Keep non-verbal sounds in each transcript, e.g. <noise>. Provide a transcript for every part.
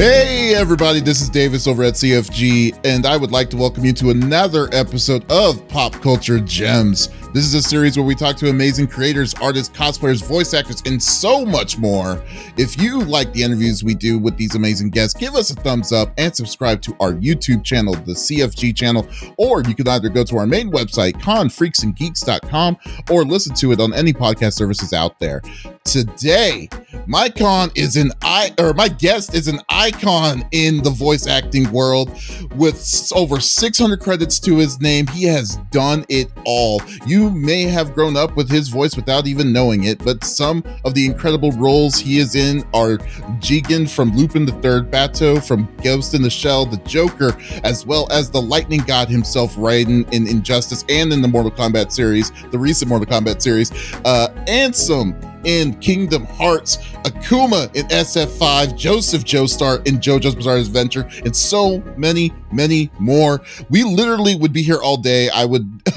Hey, everybody, this is Davis over at CFG, and I would like to welcome you to another episode of Pop Culture Gems. This is a series where we talk to amazing creators, artists, cosplayers, voice actors, and so much more. If you like the interviews we do with these amazing guests, give us a thumbs up and subscribe to our YouTube channel, the CFG channel, or you can either go to our main website, confreaksandgeeks.com, or listen to it on any podcast services out there. Today, my con is an I or my guest is an icon in the voice acting world with over 600 credits to his name. He has done it all. You may have grown up with his voice without even knowing it, but some of the incredible roles he is in are Jigen from Lupin the Third, Batou from Ghost in the Shell, the Joker, as well as the Lightning God himself, Raiden in Injustice and in the Mortal Kombat series, the recent Mortal Kombat series, uh, Ansem in Kingdom Hearts, Akuma in SF5, Joseph Joestar in JoJo's Bizarre Adventure, and so many, many more. We literally would be here all day. I would, <laughs>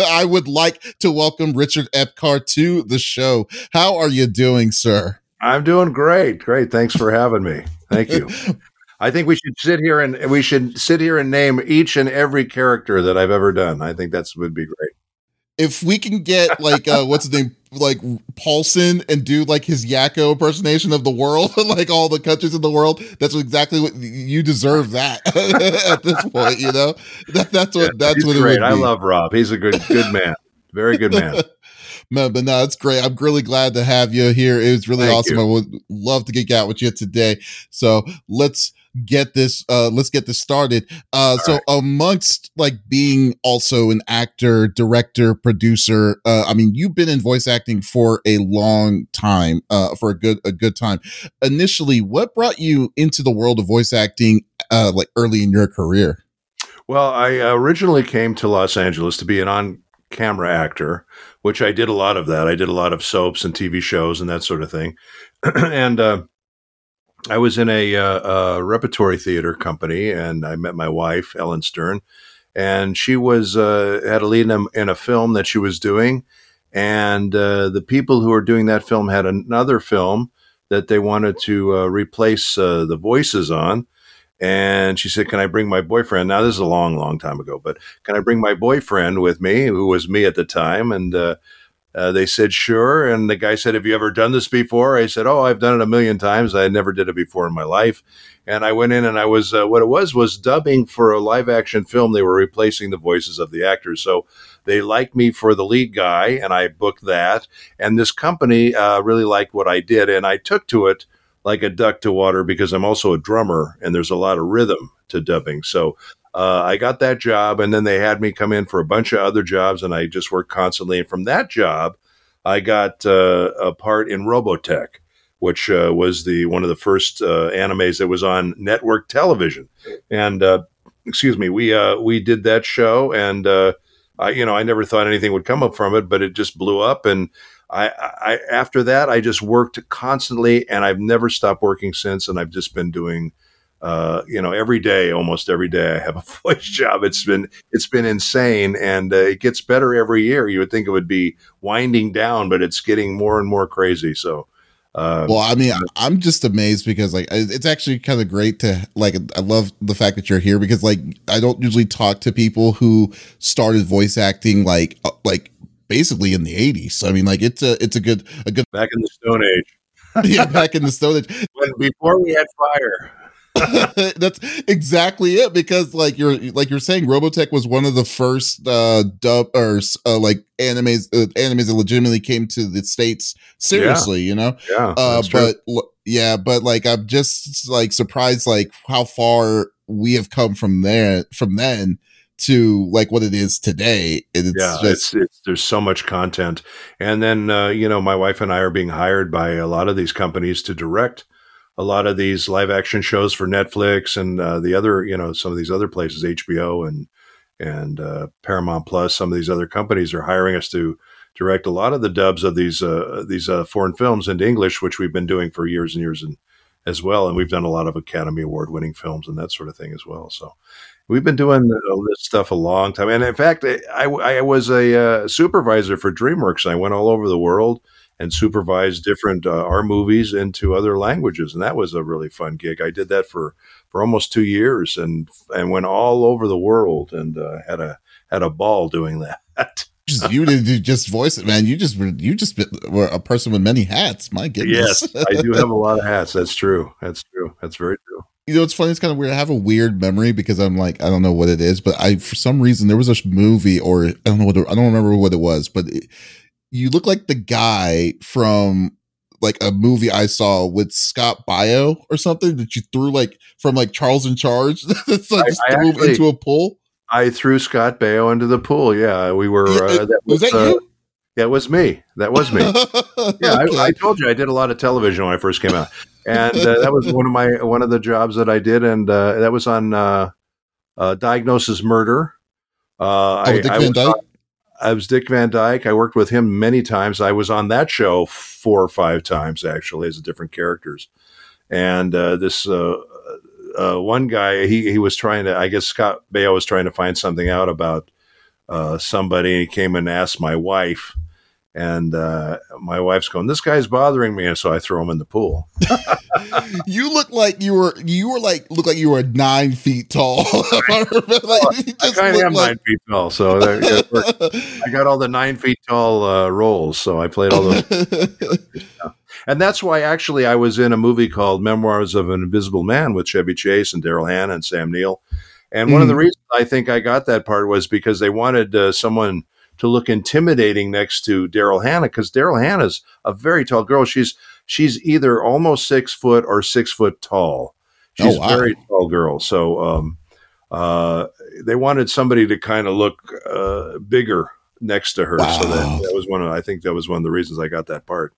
I would like to welcome Richard Epcar to the show. How are you doing, sir? I'm doing great. Great. Thanks for having me. Thank you. <laughs> I think we should sit here and we should sit here and name each and every character that I've ever done. I think that's would be great if we can get like uh what's his name like Paulsen and do like his Yakko impersonation of the world, <laughs> like all the countries in the world, that's exactly what you deserve that <laughs> at this point, you know? That, that's what yeah, that's what great. it would be. I love Rob. He's a good good man. Very good man. <laughs> Man, but no, it's great. I'm really glad to have you here. It was really Thank awesome. You. I would love to geek out with you today. So let's get this uh let's get this started. Uh All so right. amongst like being also an actor director producer uh i mean you've been in voice acting for a long time uh for a good a good time. Initially what brought you into the world of voice acting uh like early in your career? Well i originally came to los angeles to be an on camera actor which i did a lot of that. I did a lot of soaps and tv shows and that sort of thing. <clears throat> And uh I was in a, uh, a, repertory theater company, and I met my wife, Ellen Stern, and she was uh, had a lead in a, in a, film that she was doing, and uh, the people who were doing that film had another film that they wanted to uh, replace uh, the voices on. And she said, "Can I bring my boyfriend?" Now this is a long, long time ago, but can I bring my boyfriend with me, who was me at the time? And uh, they said, sure. And the guy said, have you ever done this before? I said, oh, I've done it a million times. I never did it before in my life. And I went in and I was, uh, what it was, was dubbing for a live action film. They were replacing the voices of the actors. So they liked me for the lead guy and I booked that. And this company uh, really liked what I did. And I took to it like a duck to water because I'm also a drummer and there's a lot of rhythm to dubbing. So uh, I got that job, and then they had me come in for a bunch of other jobs, and I just worked constantly. And from that job, I got uh, a part in Robotech, which uh, was the one of the first uh, animes that was on network television. And uh, excuse me, we uh, we did that show, and I, you know, I never thought anything would come up from it, but it just blew up, and I, I after that, I just worked constantly, and I've never stopped working since, and I've just been doing uh, you know, every day, almost every day, I have a <laughs> voice job. It's been it's been insane, and uh, it gets better every year. You would think it would be winding down, but it's getting more and more crazy. So, uh, well, I mean, I'm just amazed because like it's actually kind of great to like. I love the fact that you're here because like I don't usually talk to people who started voice acting like uh, like basically in the 80s. I mean, like it's a it's a good a good back in the Stone Age. <laughs> yeah, back in the <laughs> Stone Age when before we had fire. <laughs> That's exactly it because like you're like you're saying Robotech was one of the first uh dub or uh, like animes uh, animes that legitimately came to the states seriously, yeah. you know. Yeah. Uh but yeah, but like I'm just like surprised like how far we have come from there from then to like what it is today. It's yeah, just, it's, it's, there's so much content, and then uh, you know my wife and I are being hired by a lot of these companies to direct a lot of these live action shows for Netflix and uh, the other, you know, some of these other places, HBO and and uh, Paramount Plus. Some of these other companies are hiring us to direct a lot of the dubs of these uh, these uh, foreign films into English, which we've been doing for years and years and as well. And we've done a lot of Academy Award winning films and that sort of thing as well. So we've been doing this stuff a long time. And in fact, I, I was a uh, supervisor for DreamWorks. I went all over the world and supervise different uh, our movies into other languages, and that was a really fun gig. I did that for for almost two years, and and went all over the world, and uh, had a had a ball doing that. <laughs> you didn't just voice it, man. You just you just were a person with many hats. My goodness. Yes, I do have a lot of hats. That's true. That's true. That's very true. You know, it's funny. It's kind of weird. I have a weird memory because I'm like, I don't know what it is, but I, for some reason, there was a movie, or I don't know what, I don't remember what it was, but it, you look like the guy from like a movie I saw with Scott Baio or something that you threw like from like Charles in Charge. <laughs> That's like I, I threw actually, into a pool. I threw Scott Baio into the pool. Yeah, we were. Uh, that was, was, that uh, you? Yeah, it was me. That was me. <laughs> yeah, okay. I, I, told you I did a lot of television when I first came out, and uh, that was one of my one of the jobs that I did, and uh, that was on uh, uh, Diagnosis Murder. oh, I, Dick Van Dyke. I was Dick Van Dyke. I worked with him many times. I was on that show four or five times actually as different characters. And uh, this uh, uh, one guy, he he was trying to. I guess Scott Baio was trying to find something out about uh, somebody. He came and asked my wife, and uh, my wife's going, "This guy's bothering me," and so I throw him in the pool. <laughs> you look like you were you were like look like you were nine feet tall. <laughs> I, I kind of am like... nine feet tall, so I got all the nine feet tall uh, roles. So I played all those. <laughs> And that's why actually I was in a movie called Memoirs of an Invisible Man with Chevy Chase and Daryl Hannah and Sam Neill. And mm. one of the mm. reasons I think I got that part was because they wanted uh, someone to look intimidating next to Daryl Hannah because Daryl Hannah's a very tall girl. She's she's either almost six foot or six foot tall. She's oh, wow. a very tall girl. So um, uh, they wanted somebody to kind of look uh, bigger next to her. Wow. So that, that was one of I think that was one of the reasons I got that part.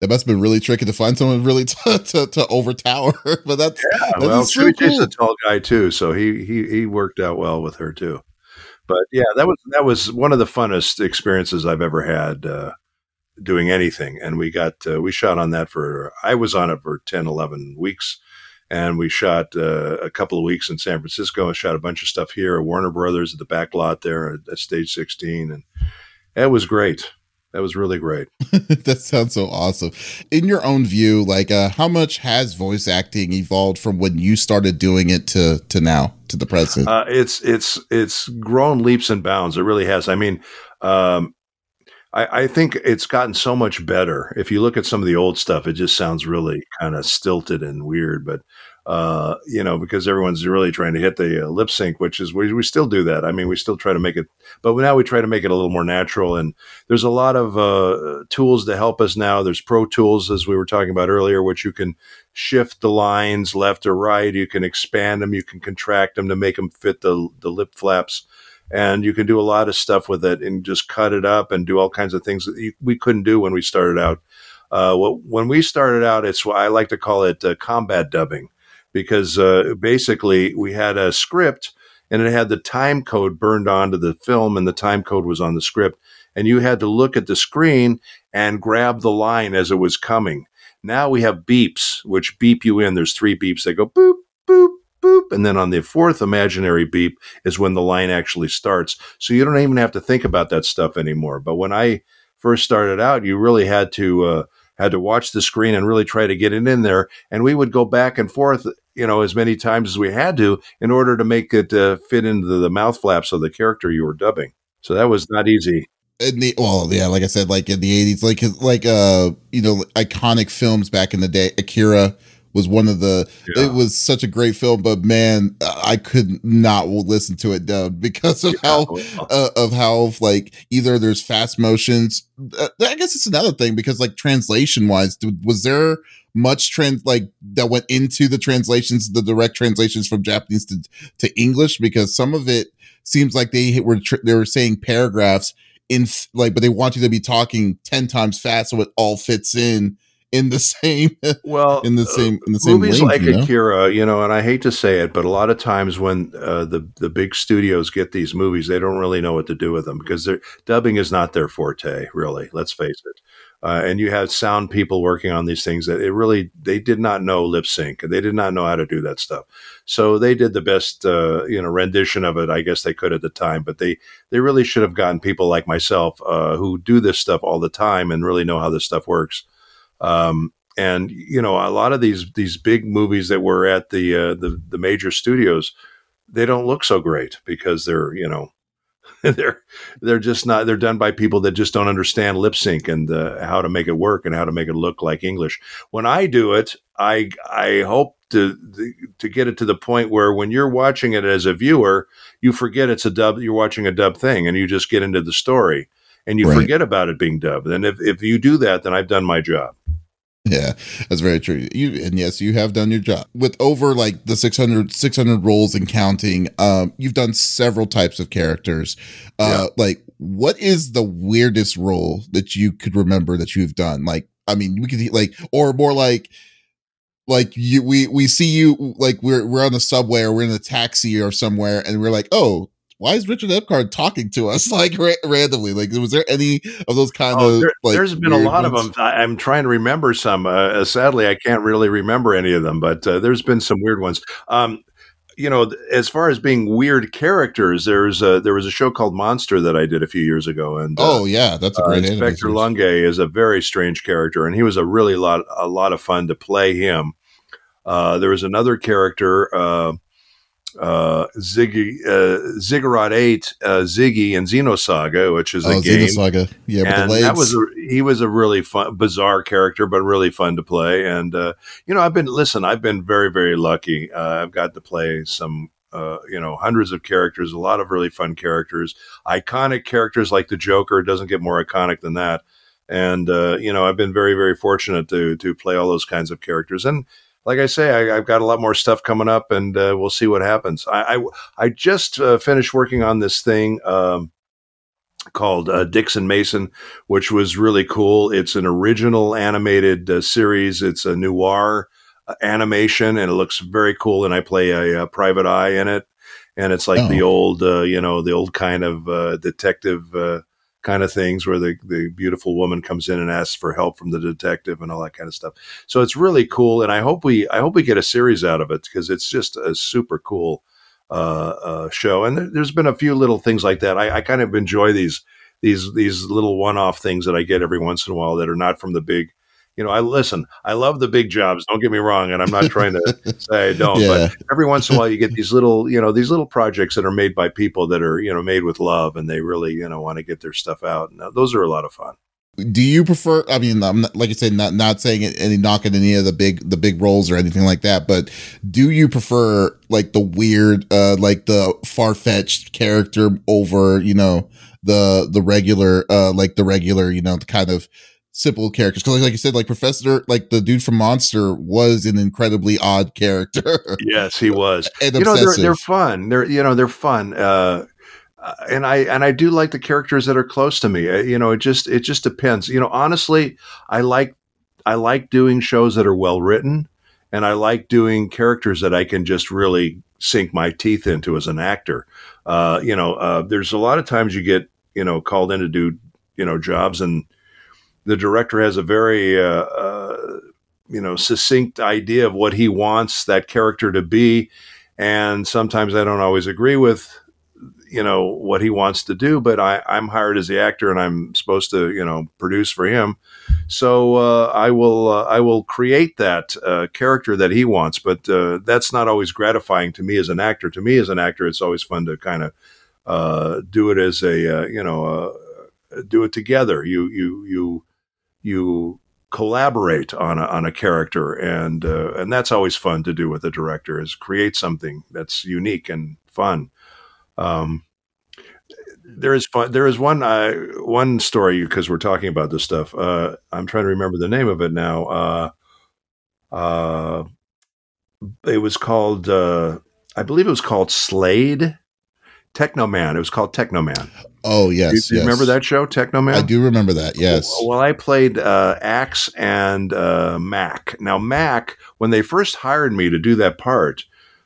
That must have been really tricky to find someone really <laughs> to to, to overtower. But that's yeah. That well, cool. a tall guy too, so he he he worked out well with her too. But yeah, that was that was one of the funnest experiences I've ever had uh, doing anything. And we got uh, we shot on that for I was on it for 10, 11 weeks, and we shot uh, a couple of weeks in San Francisco. and shot a bunch of stuff here at Warner Brothers at the back lot there at, Stage 16, and it was great that was really great. <laughs> that sounds so awesome. In your own view, like uh, how much has voice acting evolved from when you started doing it to to now to the present? Uh, it's it's it's grown leaps and bounds. It really has. I mean, um, I, I, think it's gotten so much better. If you look at some of the old stuff, it just sounds really kind of stilted and weird. But uh, you know, because everyone's really trying to hit the uh, lip sync, which is we, we still do that. I mean, we still try to make it, but now we try to make it a little more natural. And there's a lot of uh, tools to help us now. There's Pro Tools, as we were talking about earlier, which you can shift the lines left or right. You can expand them, you can contract them to make them fit the the lip flaps. And you can do a lot of stuff with it and just cut it up and do all kinds of things that you, we couldn't do when we started out. Uh, when we started out, it's what I like to call it uh, combat dubbing because uh, basically we had a script and it had the time code burned onto the film and the time code was on the script and you had to look at the screen and grab the line as it was coming now we have beeps which beep you in. There's three beeps that go boop boop boop. And then on the fourth imaginary beep is when the line actually starts. So you don't even have to think about that stuff anymore. But when i first started out you really had to uh, had to watch the screen and really try to get it in there. And we would go back and forth you know, as many times as we had to in order to make it uh, fit into the, the mouth flaps of the character you were dubbing. So that was not easy. In the well, yeah, like I said, like in the eighties, like like uh, you know, iconic films back in the day. Akira was one of the. Yeah. It was such a great film, but man, I could not listen to it dubbed <laughs> because of yeah. how uh, of how like either there's fast motions. Uh, I guess it's another thing because like translation wise, was there much trans like that went into the translations, the direct translations from Japanese to, to English, because some of it seems like they were tr- they were saying paragraphs in like, but they want you to be talking ten times fast so it all fits in in the <laughs> same well in the same in the same movies like you know? Akira, you know, and I hate to say it, but a lot of times when uh, the the big studios get these movies, they don't really know what to do with them because their dubbing is not their forte. Really, let's face it. Uh, and you have sound people working on these things that it really they did not know lip sync and they did not know how to do that stuff. So they did the best uh, you know rendition of it, I guess they could at the time. But they they really should have gotten people like myself uh, who do this stuff all the time and really know how this stuff works. Um, and you know, a lot of these these big movies that were at the uh, the the major studios, they don't look so great because they're you know <laughs> they're they're just not they're done by people that just don't understand lip sync and uh, how to make it work and how to make it look like English. When I do it, I I hope to to get it to the point where when you're watching it as a viewer, you forget it's a dub. You're watching a dub thing, and you just get into the story and you Right. forget about it being dubbed. And if if you do that, then I've done my job. Yeah, that's very true. You and yes, you have done your job with over like the 600, 600 roles and counting. Um, you've done several types of characters. Uh, like what is the weirdest role that you could remember that you've done? Like, I mean, we could like, or more like, like you, we we see you like we're we're on the subway or we're in a taxi or somewhere, and we're like, oh. Why is Richard Epcar talking to us <laughs> like ra- randomly? Like, was there any of those kind Oh, of? there, like, has been a lot ones? of them. I, I'm trying to remember some. Uh, sadly, I can't really remember any of them, but uh, there's been some weird ones. Um, you know, as far as being weird characters, there's a, there was a show called Monster that I did a few years ago, and uh, Oh yeah, that's a uh, great anime Inspector. Lunge is a very strange character, and he was a really lot a lot of fun to play him. Uh, there was another character, uh, Ziggy uh, Ziggurat Eight, uh, Ziggy and Xenosaga, which is a Oh, game. Xenosaga. Yeah, with the and that was a, he was a really fun, bizarre character, but really fun to play. And uh, you know, I've been listen, I've been very, very lucky. Uh, I've got to play some, uh, you know, hundreds of characters, a lot of really fun characters, iconic characters like the Joker. It doesn't get more iconic than that. And uh, you know, I've been very, very fortunate to to play all those kinds of characters. And like I say, I, I've got a lot more stuff coming up, and uh, we'll see what happens. I I, I just uh, finished working on this thing. Um, called uh, Dixon Mason, which was really cool. It's an original animated uh, series. It's a noir uh, animation, and it looks very cool. And I play a, a private eye in it, and it's like Oh. the old, uh, you know, the old kind of uh, detective uh, kind of things where the the beautiful woman comes in and asks for help from the detective and all that kind of stuff. So it's really cool, and I hope we I hope we get a series out of it because it's just a super cool uh, uh, show. And there, there's been a few little things like that. I, I kind of enjoy these these these little one-off things that I get every once in a while that are not from the big. You know, I listen. I love the big jobs. Don't get me wrong, and I'm not trying to <laughs> say I don't. Yeah. But every once in a while, you get <laughs> these little, you know, these little projects that are made by people that are, you know, made with love, and they really, you know, want to get their stuff out. And uh, those are a lot of fun. Do you prefer? I mean, I'm not, like I said, not not saying it, any knocking any of the big the big roles or anything like that, but do you prefer like the weird, uh, like the far fetched character over you know the the regular, uh, like the regular, you know, the kind of simple characters? Because like, like you said, like Professor, like the dude from Monster was an incredibly odd character <laughs> Yes, he was. and you know, they're they're fun. They're you know they're fun. Uh, uh, and I and I do like the characters that are close to me. Uh, you know, it just it just depends. You know, honestly, I like I like doing shows that are well written, and I like doing characters that I can just really sink my teeth into as an actor. Uh, you know, uh, there's a lot of times you get you know called in to do you know jobs, and the director has a very uh, uh, you know succinct idea of what he wants that character to be, and sometimes I don't always agree with you know what he wants to do but I, i'm hired as the actor and i'm supposed to you know produce for him. So uh, i will uh, i will create that uh, character that he wants but uh, that's not always gratifying to me as an actor. To me as an actor it's always fun to kind of uh, do it as a uh, you know do it together. You you you you collaborate on a, on a character and uh, and that's always fun to do with a director is create something that's unique and fun um, there is fun. There is one uh, one story because we're talking about this stuff. Uh, I'm trying to remember the name of it now. Uh, uh, it was called, I believe it was called Slade, Teknoman. It was called Teknoman. Oh yes, Do you yes. remember that show, Teknoman? I do remember that. Yes. Well, I played uh, Axe and uh, Mac. Now, Mac, when they first hired me to do that part,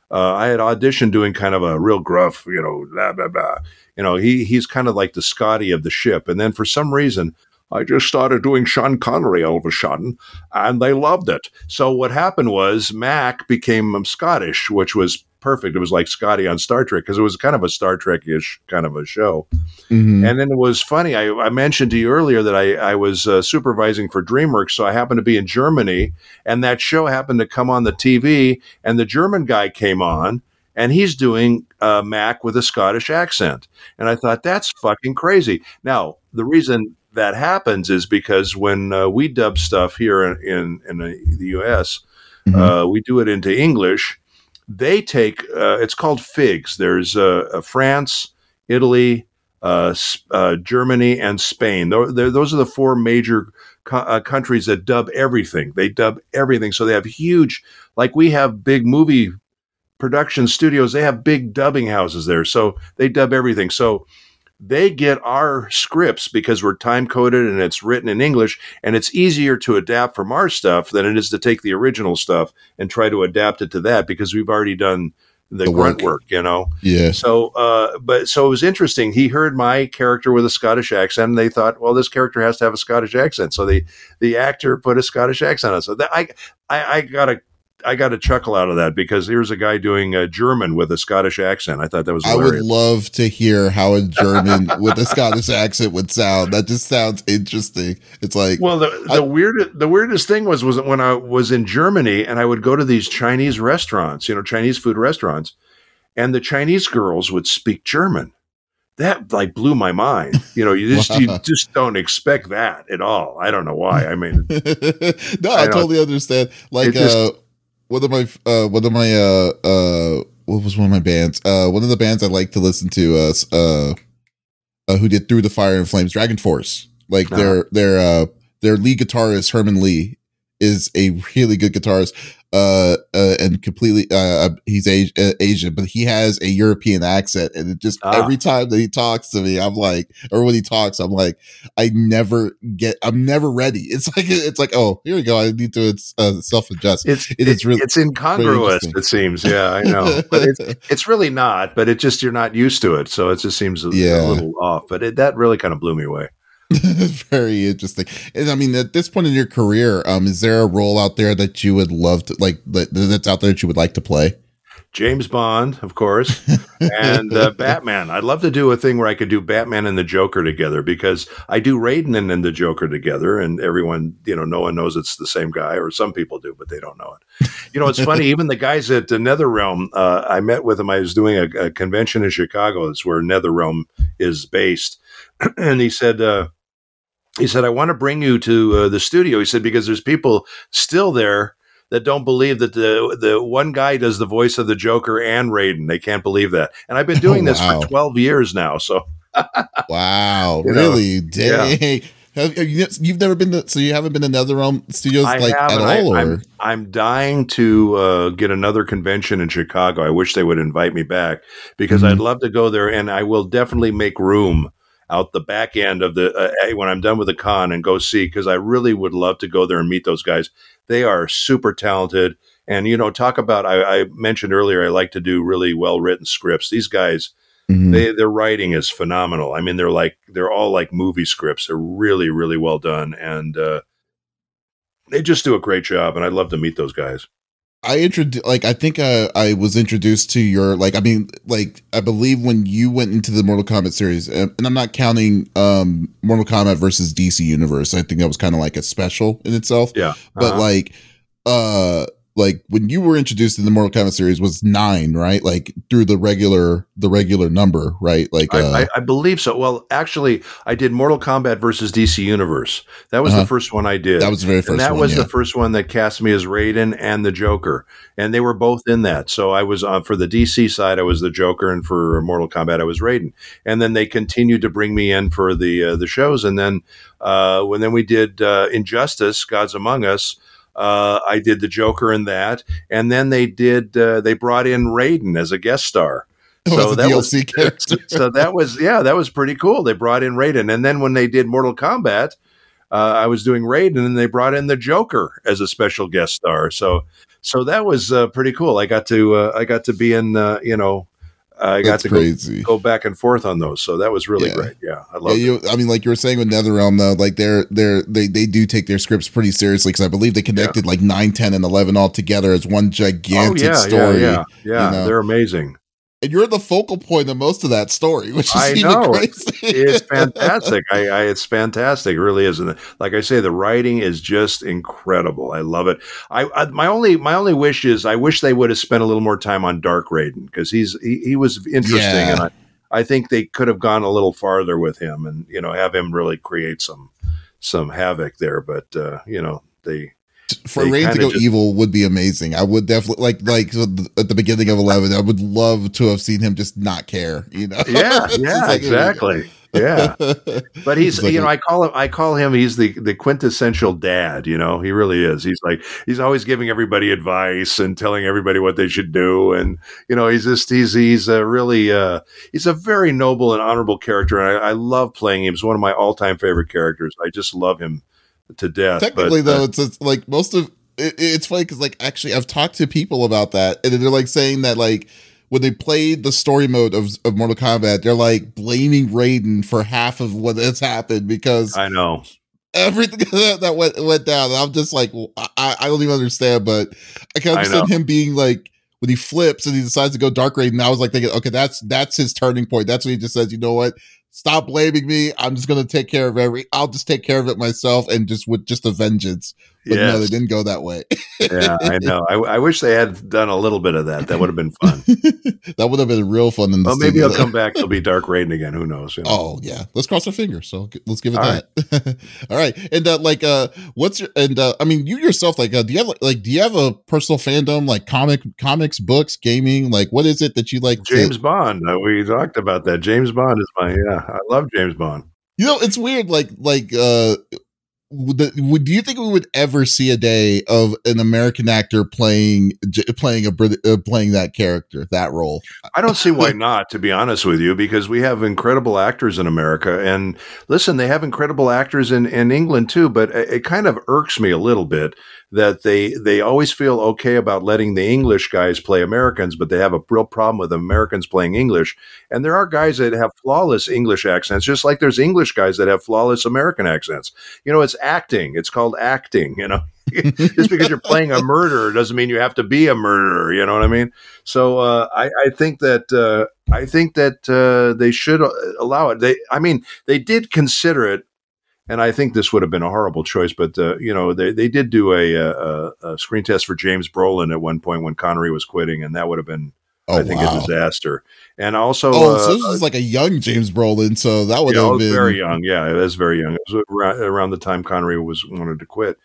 uh, I had auditioned doing kind of a real gruff, you know, blah blah blah. You know, he he's kind of like the Scotty of the ship. And then for some reason, I just started doing Sean Connery all of a sudden, and they loved it. So what happened was Mac became Scottish, which was perfect. It was like Scotty on Star Trek because it was kind of a Star Trek ish kind of a show. Mhm. And then it was funny. I, I mentioned to you earlier that I, I was uh, supervising for DreamWorks, so I happened to be in Germany, and that show happened to come on the TV, and the German guy came on, and he's doing uh, Mac with a Scottish accent, and I thought that's fucking crazy. Now the reason that happens is because when uh, we dub stuff here in in, in the, U.S., Mhm. uh, we do it into English. They take uh, it's called FIGS. There's uh, uh, France, Italy, uh, uh, Germany, and Spain. Those are the four major co- uh, countries that dub everything. They dub everything, so they have huge, like we have big movie production studios. They have big dubbing houses there, so they dub everything. So they get our scripts because we're time coded and it's written in English, and it's easier to adapt from our stuff than it is to take the original stuff and try to adapt it to that because we've already done the, The grunt work. work, you know. Yeah. So, uh, but so it was interesting. He heard my character with a Scottish accent, and they thought, well, this character has to have a Scottish accent. So the the actor put a Scottish accent on. So that, I, I I got a I got a chuckle out of that because here's a guy doing a German with a Scottish accent. I thought that was I would love to hear how a German <laughs> with a Scottish accent would sound. That just sounds interesting. It's like, Well, the, the I- weird the weirdest thing was was when I was in Germany and I would go to these Chinese restaurants, you know, Chinese food restaurants, and the Chinese girls would speak German. That like blew my mind. You know, you <laughs> just you just don't expect that at all. I don't know why. I mean, <laughs> no, I I, totally understand. Like, just- uh, one of my, uh, one of my, uh, uh, what was one of my bands? Uh, one of the bands I like to listen to, uh, uh, uh who did Through the Fire and Flames, DragonForce. Like Uh-huh. their, their, uh, their lead guitarist Herman Li is a really good guitarist. Uh, uh and completely, uh, he's a- uh, Asian, but he has a European accent, and it just Ah. every time that he talks to me, I'm like, or when he talks, I'm like, I never get, I'm never ready. It's like, it's like, oh, here we go. I need to uh, self adjust. it's It is really- it's incongruous. It seems. Yeah, I know, but it's <laughs> it's really not. But it just you're not used to it, so it just seems a, Yeah. a little off. But it, that really kind of blew me away. <laughs> very interesting. And I mean, at this point in your career, um, is there a role out there that you would love to like that, that's out there that you would like to play? James Bond, of course, <laughs> and uh, Batman. I'd love to do a thing where I could do Batman and the Joker together because I do Raiden and, and the Joker together, and everyone, you know, no one knows it's the same guy, or some people do, but they don't know it. You know, it's funny. <laughs> even the guys at the NetherRealm, uh, I met with them. I was doing a, a convention in Chicago. That's where NetherRealm is based, <clears throat> and he said. Uh, he said, I want to bring you to uh, the studio. He said, because there's people still there that don't believe that the the one guy does the voice of the Joker and Raiden. They can't believe that. And I've been <laughs> doing Oh, this for 12 years now. So <laughs> Wow, You really? Dang. Have, have you, you've never been to, so you haven't been to NetherRealm Studios I like at and I, all, or I'm, I'm dying to uh, get another convention in Chicago. I wish they would invite me back because Mhm. I'd love to go there, and I will definitely make room out the back end of the uh, when I'm done with the con and go see because I really would love to go there and meet those guys. They are super talented, and you know, talk about I, I mentioned earlier. I like to do really well written scripts. These guys, Mhm. they their writing is phenomenal. I mean, they're like they're all like movie scripts. They're really really well done, and uh, they just do a great job. And I'd love to meet those guys. I introduced like I think uh, I was introduced to your like I mean like I believe when you went into the Mortal Kombat series and and I'm not counting um Mortal Kombat versus DC Universe I think that was kind of like a special in itself Yeah, but Uh-huh. like uh like when you were introduced in the Mortal Kombat series was 9 right like through the regular the regular number right like uh I, I, I believe so. Well, actually, I did Mortal Kombat versus DC Universe. That was Uh-huh. the first one I did. that was the very first and that one was yeah. the first one that cast me as Raiden and the Joker, and they were both in that. So I was uh, for the DC side, I was the Joker, and for Mortal Kombat, I was Raiden. And then they continued to bring me in for the uh, the shows, and then uh, when then we did uh, Injustice, Gods Among Us. Uh, I did the Joker in that, and then they did. Uh, they brought in Raiden as a guest star. so that DLC was, <laughs> character. so that was yeah, that was pretty cool. They brought in Raiden, and then when they did Mortal Kombat, uh, I was doing Raiden, and they brought in the Joker as a special guest star. So so that was uh, pretty cool. I got to uh, I got to be in uh, you know I got to crazy. Go, go, back and forth on those, so that was really yeah. great. Yeah, I love. Yeah, I mean, like you were saying with NetherRealm, though, like they're they're they they do take their scripts pretty seriously because I believe they connected yeah. like 9, 10, and eleven all together as one gigantic oh, yeah, story. Yeah, yeah, yeah. You know? they're amazing and you're the focal point of most of that story, which is I even know. crazy. it's <laughs> fantastic. I, I, it's fantastic. It really is. And like I say, the writing is just incredible. I love it. I, I, my only my only wish is I wish they would have spent a little more time on Dark Raiden because he's he, he, was interesting, yeah. and I, I think they could have gone a little farther with him and you know have him really create some some havoc there. But uh, you know they for Rain to go just, evil would be amazing. I would definitely like like at the beginning of Eleven. I would love to have seen him just not care. You know? Yeah, <laughs> yeah, like, exactly. yeah, <laughs> but he's like you know I call him I call him he's the the quintessential dad. You know he really is. He's like he's always giving everybody advice and telling everybody what they should do. And you know he's just he's he's a really uh, he's a very noble and honorable character. And I, I love playing him. He's one of my all time favorite characters. I just love him to death. Technically, but, though, uh, it's, it's, like most of it, it's funny because like actually I've talked to people about that, and they're like saying that like when they played the story mode of, of Mortal Kombat, they're like blaming Raiden for half of what has happened because I know everything <laughs> that went went down. I'm just like I, I don't even understand, but I can understand him being like when he flips and he decides to go Dark Raiden. I was like thinking, okay, that's that's his turning point. That's when he just says, you know what, stop blaming me. I'm just gonna take care of every. I'll just take care of it myself, and just with just a vengeance. But yes. no, they didn't go that way. yeah, I <laughs> know. I, I, wish they had done a little bit of that. That would have been fun. <laughs> that would have been real fun. In the well, maybe he'll come back. It'll be Dark Raiden again. Who knows? You know? Oh yeah, let's cross our fingers. So let's give it All that. Right. <laughs> All right, and uh, like, uh, what's your and uh, I mean, you yourself, like, uh, do you have like, do you have a personal fandom, like comic, comics, books, gaming? Like, what is it that you like? James to- Bond. Uh, we talked about that. James Bond is my yeah. I love James Bond. You know, it's weird. Like, like, uh, would, would do you think we would ever see a day of an American actor playing playing a uh, playing that character that role? I don't see <laughs> why not. To be honest with you, because we have incredible actors in America, and listen, they have incredible actors in in England too. But it, it kind of irks me a little bit that they they always feel okay about letting the English guys play Americans, but they have a real problem with Americans playing English. And there are guys that have flawless English accents, just like there's English guys that have flawless American accents. You know, it's acting. It's called acting. You know. <laughs> just because you're playing a murderer doesn't mean you have to be a murderer. You know what I mean? So uh, I, I, think that uh, I think that uh, they should uh, allow it. They, I mean, they did consider it and I think this would have been a horrible choice. But uh, you know, they, they did do a, a, a, screen test for James Brolin at one point when Connery was quitting, and that would have been, oh, I think, wow. a disaster. And also, oh, uh, so this is like a young James Brolin, so that would have been very young. Yeah, it was very young. It was around, around the time Connery was wanted to quit.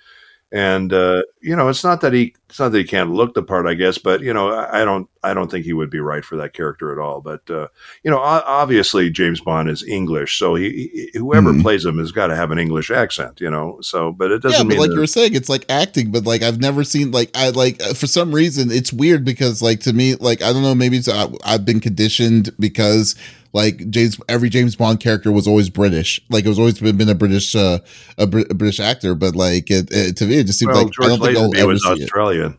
And uh, you know, it's not that he it's not that he can't look the part, I guess, but you know, I, don't I don't think he would be right for that character at all. But uh, you know, obviously James Bond is English, so he, he whoever mm. plays him has got to have an English accent, you know. So, but it doesn't. Yeah, but like that- you were saying, it's like acting, but like I've never seen like I like uh, for some reason it's weird because like to me like I don't know maybe it's, I, I've been conditioned because like James, every James Bond character was always British. Like it was always been, been a British, uh, a, Br- a, British actor. But like it, it, to me, it just seems well, like George I don't think I'll ever was Australian. It.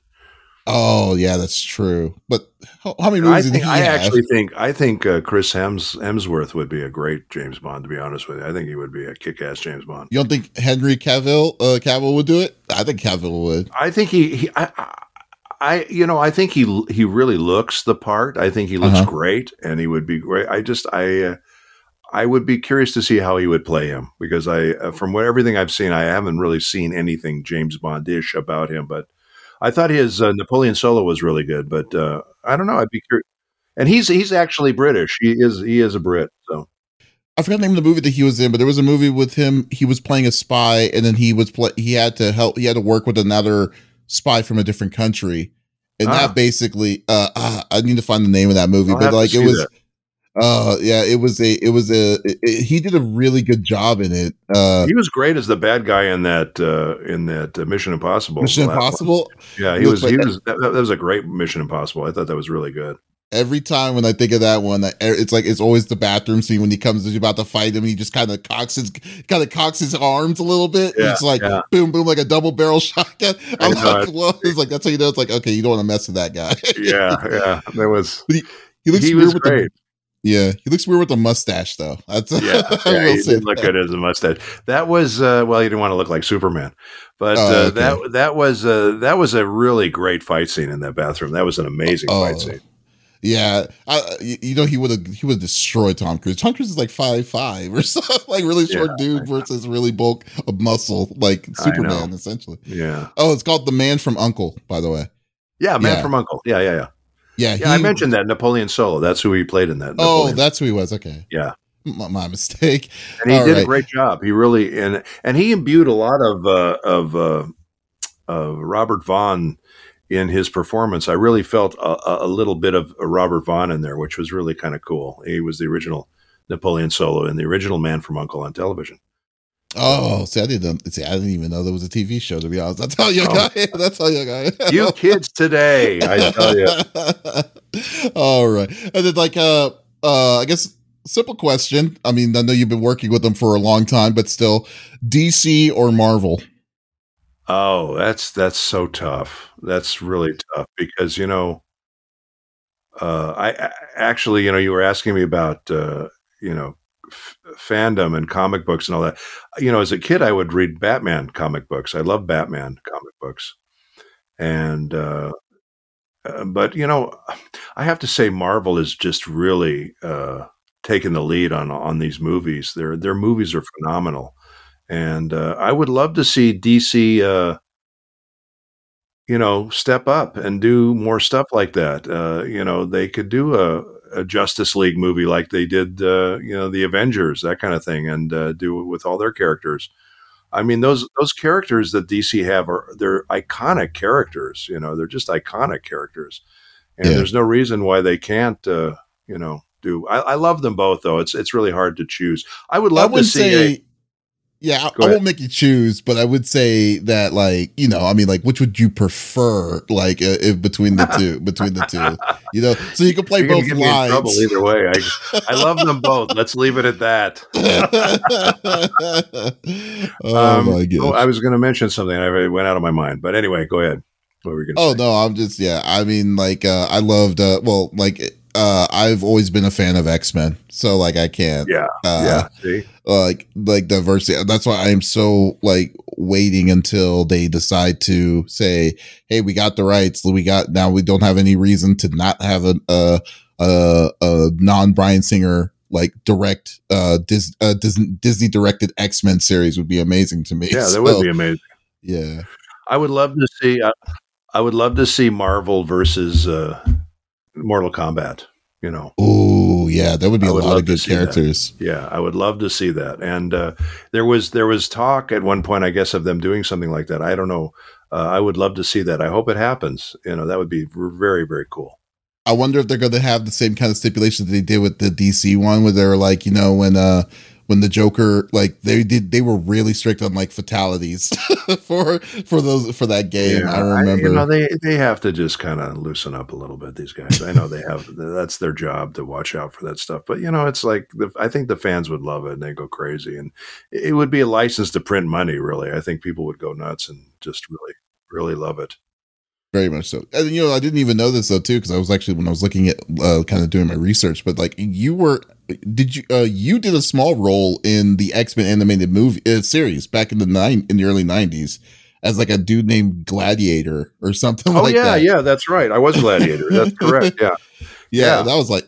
Oh yeah, that's true. But how, how many movies? I, think, I actually think I think uh, Chris Hems, Hemsworth would be a great James Bond. To be honest with you, I think he would be a kick-ass James Bond. You don't think Henry Cavill uh, Cavill would do it? I think Cavill would. I think he. he I, I, you know, I think he he really looks the part. I think he looks uh-huh. great, and he would be great. I just, I, uh, I would be curious to see how he would play him because I, uh, from what everything I've seen, I haven't really seen anything James Bondish about him. But I thought his uh, Napoleon Solo was really good. But uh, I don't know. I'd be curious. And he's he's actually British. He is he is a Brit. So I forgot the name of the movie that he was in, but there was a movie with him. He was playing a spy, and then he was play. He had to help. He had to work with another spy from a different country, and ah. that basically uh, uh, i need to find the name of that movie I'll but like it was uh yeah it was a it was a it, it, he did a really good job in it uh he was great as the bad guy in that uh in that uh, mission impossible mission impossible? Yeah he, he was he was that, that, was a great mission impossible. I thought that was really good every time when I think of that one, it's like it's always the bathroom scene when he comes he's about to fight him. he just kind of cocks his kind of cocks his arms a little bit. Yeah, it's like yeah. boom, boom, like a double barrel <laughs> shotgun. I'm like, well, it's like that's how you know it's like okay, you don't want to mess with that guy. <laughs> yeah, yeah. There was. <laughs> He, he, looks he was great. The, yeah, he looks weird with a mustache, though. That's yeah, yeah he did look good as a mustache. That was uh, well, he didn't want to look like Superman, but oh, uh, okay. that that was uh, that was a really great fight scene in that bathroom. That was an amazing oh, fight scene. Yeah, I, you know he would have he would have destroyed Tom Cruise. Tom Cruise is like five five or <laughs> something, like really short yeah, dude versus really bulk of muscle, like Superman essentially. Yeah. Oh, it's called The Man from Uncle, by the way. Yeah, Man yeah. from Uncle. Yeah, yeah, yeah. Yeah, yeah. He, I mentioned that Napoleon Solo. That's who he played in that. Oh, Napoleon. Oh, that's who he was. Okay. Yeah. My, my mistake. And he All did right. a great job. He really and and he imbued a lot of uh, of uh, uh, Robert Vaughn in his performance. I really felt a, a little bit of Robert Vaughn in there, which was really kind of cool. He was the original Napoleon Solo and the original Man from Uncle on television. Oh, see, I didn't see. I didn't even know there was a TV show. To be honest, that's how you oh. guy. That's how you guy. you kids today, I tell you. <laughs> All right, and then like uh, uh, I guess simple question. I mean, I know you've been working with them for a long time, but still, DC or Marvel? Oh, that's that's so tough. That's really tough because you know, uh, I, I actually, you know, you were asking me about, uh, you know, f- fandom and comic books and all that. You know, as a kid, I would read Batman comic books. I love Batman comic books, and uh, uh, but you know, I have to say, Marvel is just really uh, taking the lead on on these movies. Their their movies are phenomenal, and uh, I would love to see DC. Uh, you know, step up and do more stuff like that. Uh, you know, they could do a, a Justice League movie like they did, uh, you know, the Avengers, that kind of thing, and uh, do it with all their characters. I mean, those those characters that DC have are they're iconic characters. You know, they're just iconic characters, and yeah. there's no reason why they can't. Uh, you know, do. I, I, love them both, though. It's it's really hard to choose. I would love I to see. Say, a, yeah, I, I, won't make you choose, but I would say that, like, you know, I mean, like, which would you prefer, like, uh, if between the two, <laughs> between the two, you know, so you can play You're both lines. trouble either way. I, I love them <laughs> both. Let's leave it at that. <laughs> oh um, my god! Oh, I was going to mention something. I went out of my mind, but anyway, go ahead. What were you going? Oh say? no, I'm just yeah. I mean, like, uh, I loved. Uh, well, like uh, I've always been a fan of X Men, so like I can't. Yeah, uh, yeah. See? Like like diversity. That's why I am so like waiting until they decide to say, "Hey, we got the rights. We got now. We don't have any reason to not have a a, a, a non Bryan Singer like direct uh, Dis, uh Disney, Disney directed X Men series would be amazing to me. Yeah, that <laughs> so, would be amazing. Yeah, I would love to see. Uh, I would love to see Marvel versus. uh Mortal Kombat. You know. Oh yeah, that would be I a lot of good characters. That. Yeah, I would love to see that. And uh, there was there was talk at one point, I guess, of them doing something like that. I don't know. Uh, I would love to see that. I hope it happens. You know, that would be very very cool. I wonder if they're going to have the same kind of stipulations that they did with the DC one, where they're like, you know, when uh when the Joker like they did they were really strict on like fatalities <laughs> for for those for that game. Yeah, I remember. I, you know they they have to just kind of loosen up a little bit. These guys, I know they have <laughs> that's their job to watch out for that stuff. But you know, it's like the, I think the fans would love it and they go crazy, and it would be a license to print money. Really, I think people would go nuts and just really really love it. Very much so. And you know, I didn't even know this though too because I was actually when I was looking at uh, kind of doing my research. But like, you were did you uh, you did a small role in the X Men animated movie uh, series back in the nine in the early nineties as like a dude named Gladiator or something. Oh like yeah, that. yeah, that's right. I was Gladiator. That's <laughs> correct. Yeah. Yeah, yeah, that was like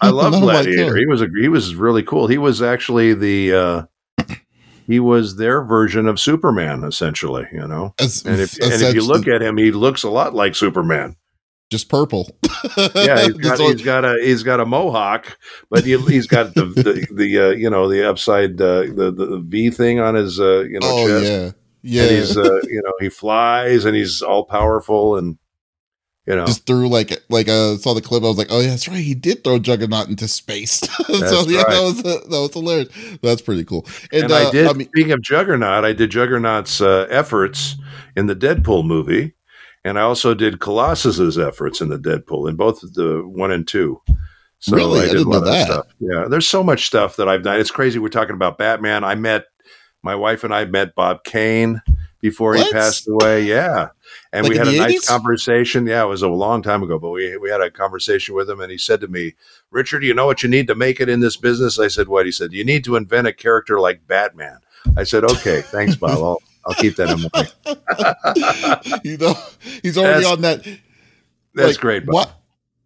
I <laughs> love Gladiator. He was a he was really cool. He was actually the uh he was their version of Superman, essentially. You know, As, and if and if you look at him, he looks a lot like Superman. Just purple. <laughs> yeah, he's got, he's got, a he's got a mohawk, but he, has got the <laughs> the, the uh, you know the upside uh, the, the V thing on his uh, you know oh, chest. Yeah, yeah. And he's uh, you know he flies and he's all powerful and you know, just threw like like uh saw the clip. I was like, oh yeah, that's right. He did throw Juggernaut into space. <laughs> so yeah, right. that was uh, that was hilarious. That's pretty cool. And, and uh, I did. I mean, speaking of Juggernaut, I did Juggernaut's uh, efforts in the Deadpool movie, and I also did Colossus's efforts in the Deadpool in both the one and two. So really, I, did I didn't know that. Stuff. Yeah, there's so much stuff that I've done. It's crazy. We're talking about Batman. I met my wife and I met Bob Kane before what? he passed away. Yeah. And like we had a 80s? nice conversation. Yeah, it was a long time ago, but we, we had a conversation with him and he said to me, Richard, you know what you need to make it in this business? I said, What? He said, You need to invent a character like Batman. I said, Okay, thanks, Bob. I'll, I'll keep that in mind. <laughs> <laughs> you know, he's already that's, on that. That's like, great. Bob. What?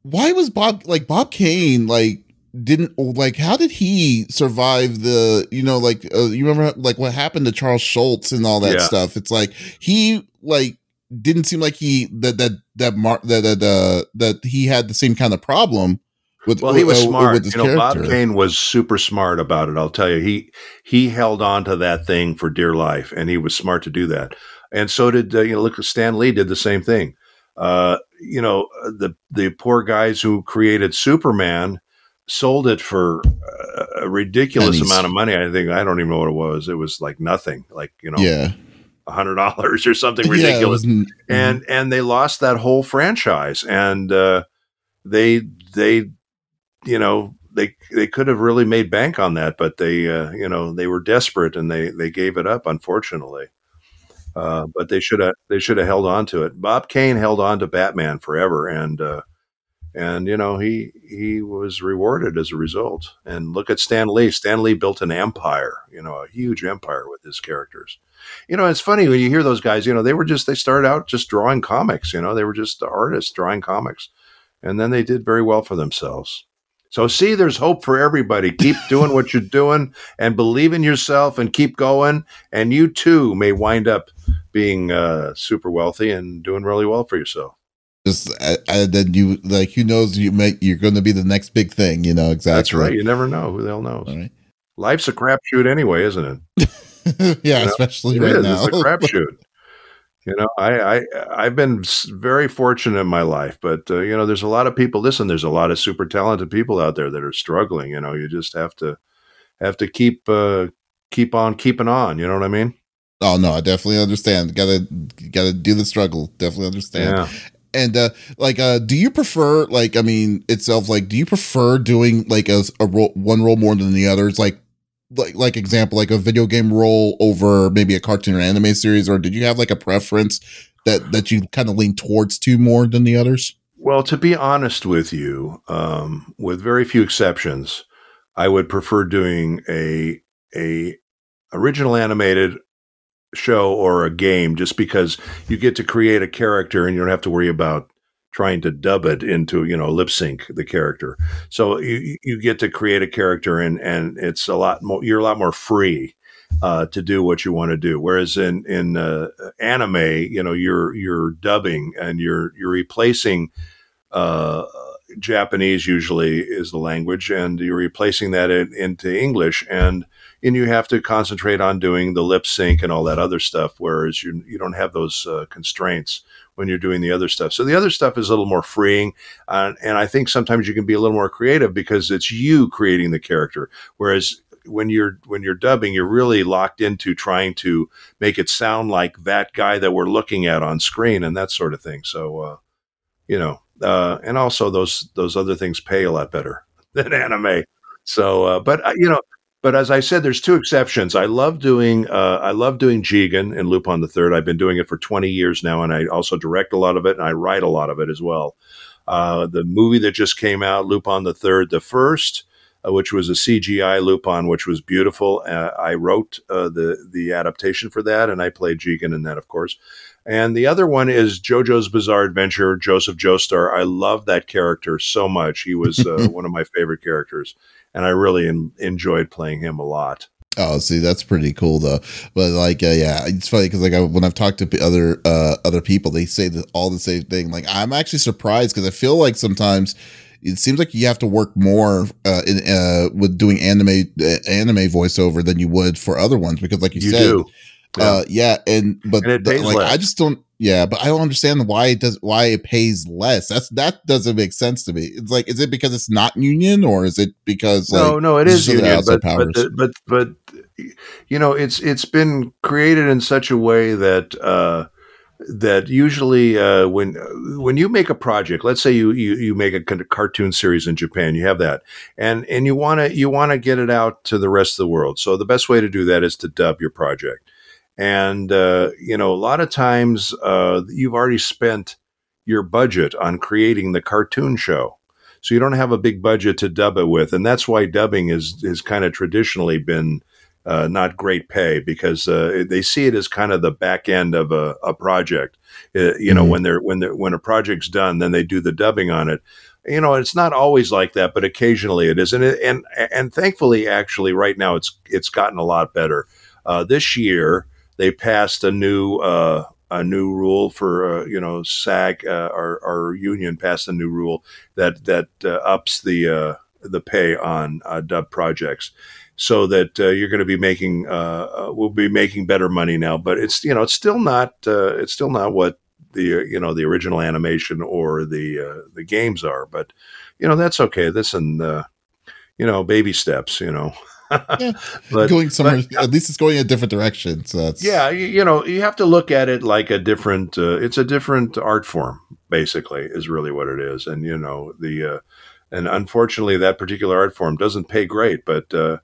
Why was Bob like Bob Kane like didn't like how did he survive the you know like uh, you remember like what happened to Charles Schulz and all that yeah. stuff it's like he like didn't seem like he that that that mar- that that uh, that he had the same kind of problem with well he was uh, smart you know character. Bob Kane was super smart about it I'll tell you he he held on to that thing for dear life and he was smart to do that and so did uh, you know look Stan Lee did the same thing uh you know the the poor guys who created Superman sold it for a ridiculous amount of money. I think I don't even know what it was. It was like nothing, like you know, yeah, a hundred dollars or something <laughs> ridiculous. Yeah, and mm-hmm. and they lost that whole franchise, and uh, they they you know they they could have really made bank on that, but they uh, you know they were desperate and they they gave it up, unfortunately. Uh, but they should have they should have held on to it. Bob Kane held on to Batman forever, and uh, and you know he he was rewarded as a result. And look at Stan Lee. Stan Lee built an empire, you know, a huge empire with his characters. You know, it's funny when you hear those guys. You know, they were just they started out just drawing comics. You know, they were just artists drawing comics, and then they did very well for themselves. So see, there's hope for everybody. Keep <laughs> doing what you're doing and believe in yourself and keep going. And you too may wind up being uh, super wealthy and doing really well for yourself. Just and then you like who knows you make you're going to be the next big thing you know exactly. That's right. You never know. Who the hell knows? Right. life's a crapshoot anyway isn't it? <laughs> Yeah you know, especially right is. now it's a <laughs> crapshoot you know I, I i've been very fortunate in my life but uh, you know there's a lot of people listen there's a lot of super talented people out there that are struggling you know you just have to have to keep uh keep on keeping on you know what i mean Oh no, I definitely understand. Gotta gotta do the struggle. Definitely understand. Yeah and uh like uh do you prefer like i mean itself like do you prefer doing like a, a role one role more than the others like like like example like a video game role over maybe a cartoon or anime series or did you have like a preference that that you kind of lean towards two more than the others? Well to be honest with you um with very few exceptions i would prefer doing a a original animated show or a game just because you get to create a character and you don't have to worry about trying to dub it into you know lip sync the character. So you, you get to create a character and and it's a lot more you're a lot more free uh, to do what you want to do. Whereas in in uh, anime you know you're you're dubbing and you're you're replacing uh, Japanese usually is the language and you're replacing that in, into English and and you have to concentrate on doing the lip sync and all that other stuff whereas you you don't have those uh, constraints when you're doing the other stuff. So the other stuff is a little more freeing uh, and i think sometimes you can be a little more creative because it's you creating the character. Whereas when you're when you're dubbing you're really locked into trying to make it sound like that guy that we're looking at on screen and that sort of thing. So uh, you know uh, and also those those other things pay a lot better <laughs> than anime. So uh, but uh, you know but as I said, there's two exceptions. I love doing uh, I love doing Jigen and Lupin the Third. I've been doing it for 20 years now, and I also direct a lot of it, and I write a lot of it as well. Uh, the movie that just came out, Lupin the Third, the first, uh, which was a CGI Lupin, which was beautiful. Uh, I wrote uh, the the adaptation for that, and I played Jigen in that, of course. And the other one is JoJo's Bizarre Adventure, Joseph Joestar. I love that character so much. He was uh, <laughs> one of my favorite characters and I really in, enjoyed playing him a lot. Oh, see, that's pretty cool though. But like, uh, yeah, it's funny because like I, when I've talked to other uh, other people, they say that all the same thing. Like, I'm actually surprised because I feel like sometimes it seems like you have to work more uh, in, uh, with doing anime uh, anime voiceover than you would for other ones because, like you, you said, do. Yeah. Uh, yeah, and but and the, like less. I just don't. Yeah, but I don't understand why it does why it pays less. That's that doesn't make sense to me. It's like, is it because it's not union, or is it because no, like, no, it is union, but but, but but you know, it's it's been created in such a way that uh, that usually uh, when when you make a project, let's say you you, you make a cartoon series in Japan, you have that, and and you want to you want to get it out to the rest of the world. So the best way to do that is to dub your project, and uh, you know a lot of times uh, you've already spent your budget on creating the cartoon show. So you don't have a big budget to dub it with, and that's why dubbing is has kind of traditionally been uh, not great pay because uh, they see it as kind of the back end of a, a project. Uh, you know, mm-hmm. when they're when they when a project's done, then they do the dubbing on it. You know, it's not always like that, but occasionally it is, and it, and and thankfully, actually, right now it's it's gotten a lot better. Uh, this year, they passed a new uh, a new rule for uh, you know SAG uh, our, our union passed a new rule that that uh, ups the uh, the pay on dub projects so that uh, you're going to be making uh, uh, we'll be making better money now. But it's you know it's still not uh, it's still not what the uh, you know the original animation or the uh, the games are. But you know that's okay. This and you know baby steps. You know. <laughs> yeah, <laughs> but, going somewhere. But, at least it's going a different direction. So that's yeah. You, you know, you have to look at it like a different. Uh, it's a different art form. Basically, is really what it is. And you know the. Uh, and unfortunately, that particular art form doesn't pay great, but uh,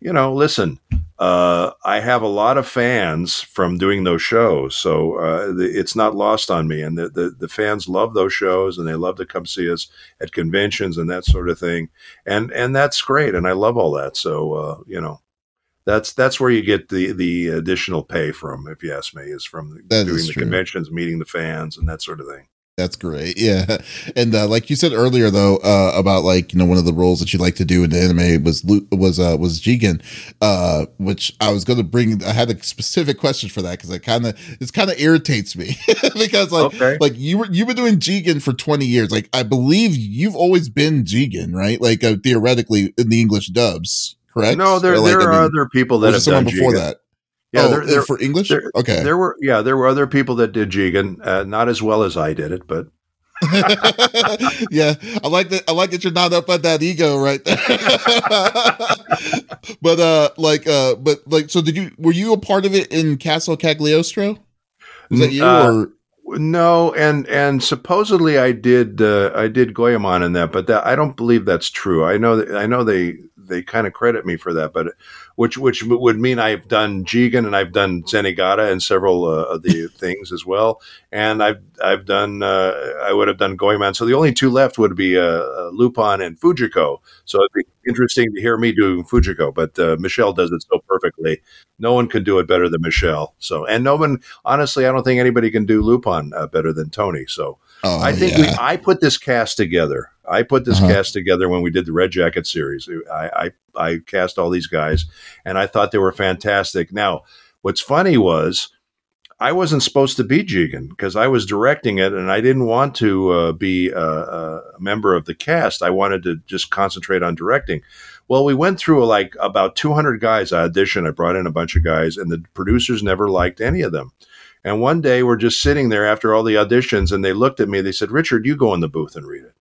you know, listen, uh, I have a lot of fans from doing those shows, so uh, the, it's not lost on me. And the, the, the fans love those shows, and they love to come see us at conventions and that sort of thing. And and that's great, and I love all that. So uh, you know, that's that's where you get the the additional pay from, if you ask me, is from that doing is the true. conventions, meeting the fans, and that sort of thing. That's great. <laughs> Yeah. And uh, like you said earlier though, uh, about like, you know, one of the roles that you like to do in the anime was was uh was Jigen, uh, which I was gonna bring I had a specific question for that because it kinda it kinda irritates me. <laughs> because like okay. like you were you've been doing Jigen for 20 years. Like I believe you've always been Jigen, right? Like uh, theoretically in the English dubs, correct? No, there, like, there are I mean, other people that have done before Jigen. that. Yeah, oh, there, there, for English. There, okay, there were yeah there were other people that did Jigen, uh, not as well as I did it, but <laughs> yeah, I like that. I like that you're not up at that ego right there. <laughs> but uh, like uh, but like, so did you? Were you a part of it in Castle Cagliostro? Was that you uh, or? No, and and supposedly I did uh, I did Goemon in that, but that I don't believe that's true. I know that I know they they kind of credit me for that, but which which would mean I've done Jigen and I've done Zenigata and several uh, of the <laughs> things as well, and I've I've done uh, I would have done Goemon. So the only two left would be uh, uh Lupin and Fujiko. So it'd be interesting to hear me do Fujiko, but uh, Michelle does it so perfectly. No one can do it better than Michelle. So and no one, honestly, I don't think anybody can do Lupin uh, better than Tony. So. Oh, I think yeah. we, I put this cast together. I put this uh-huh. cast together when we did the Red Jacket series. I, I, I cast all these guys, and I thought they were fantastic. Now, what's funny was I wasn't supposed to be Jigen because I was directing it, and I didn't want to uh, be a, a, member of the cast. I wanted to just concentrate on directing. Well, we went through like about 200 guys. I auditioned. I brought in a bunch of guys, and the producers never liked any of them. And one day we're just sitting there after all the auditions and they looked at me. They said, Richard, you go in the booth and read it.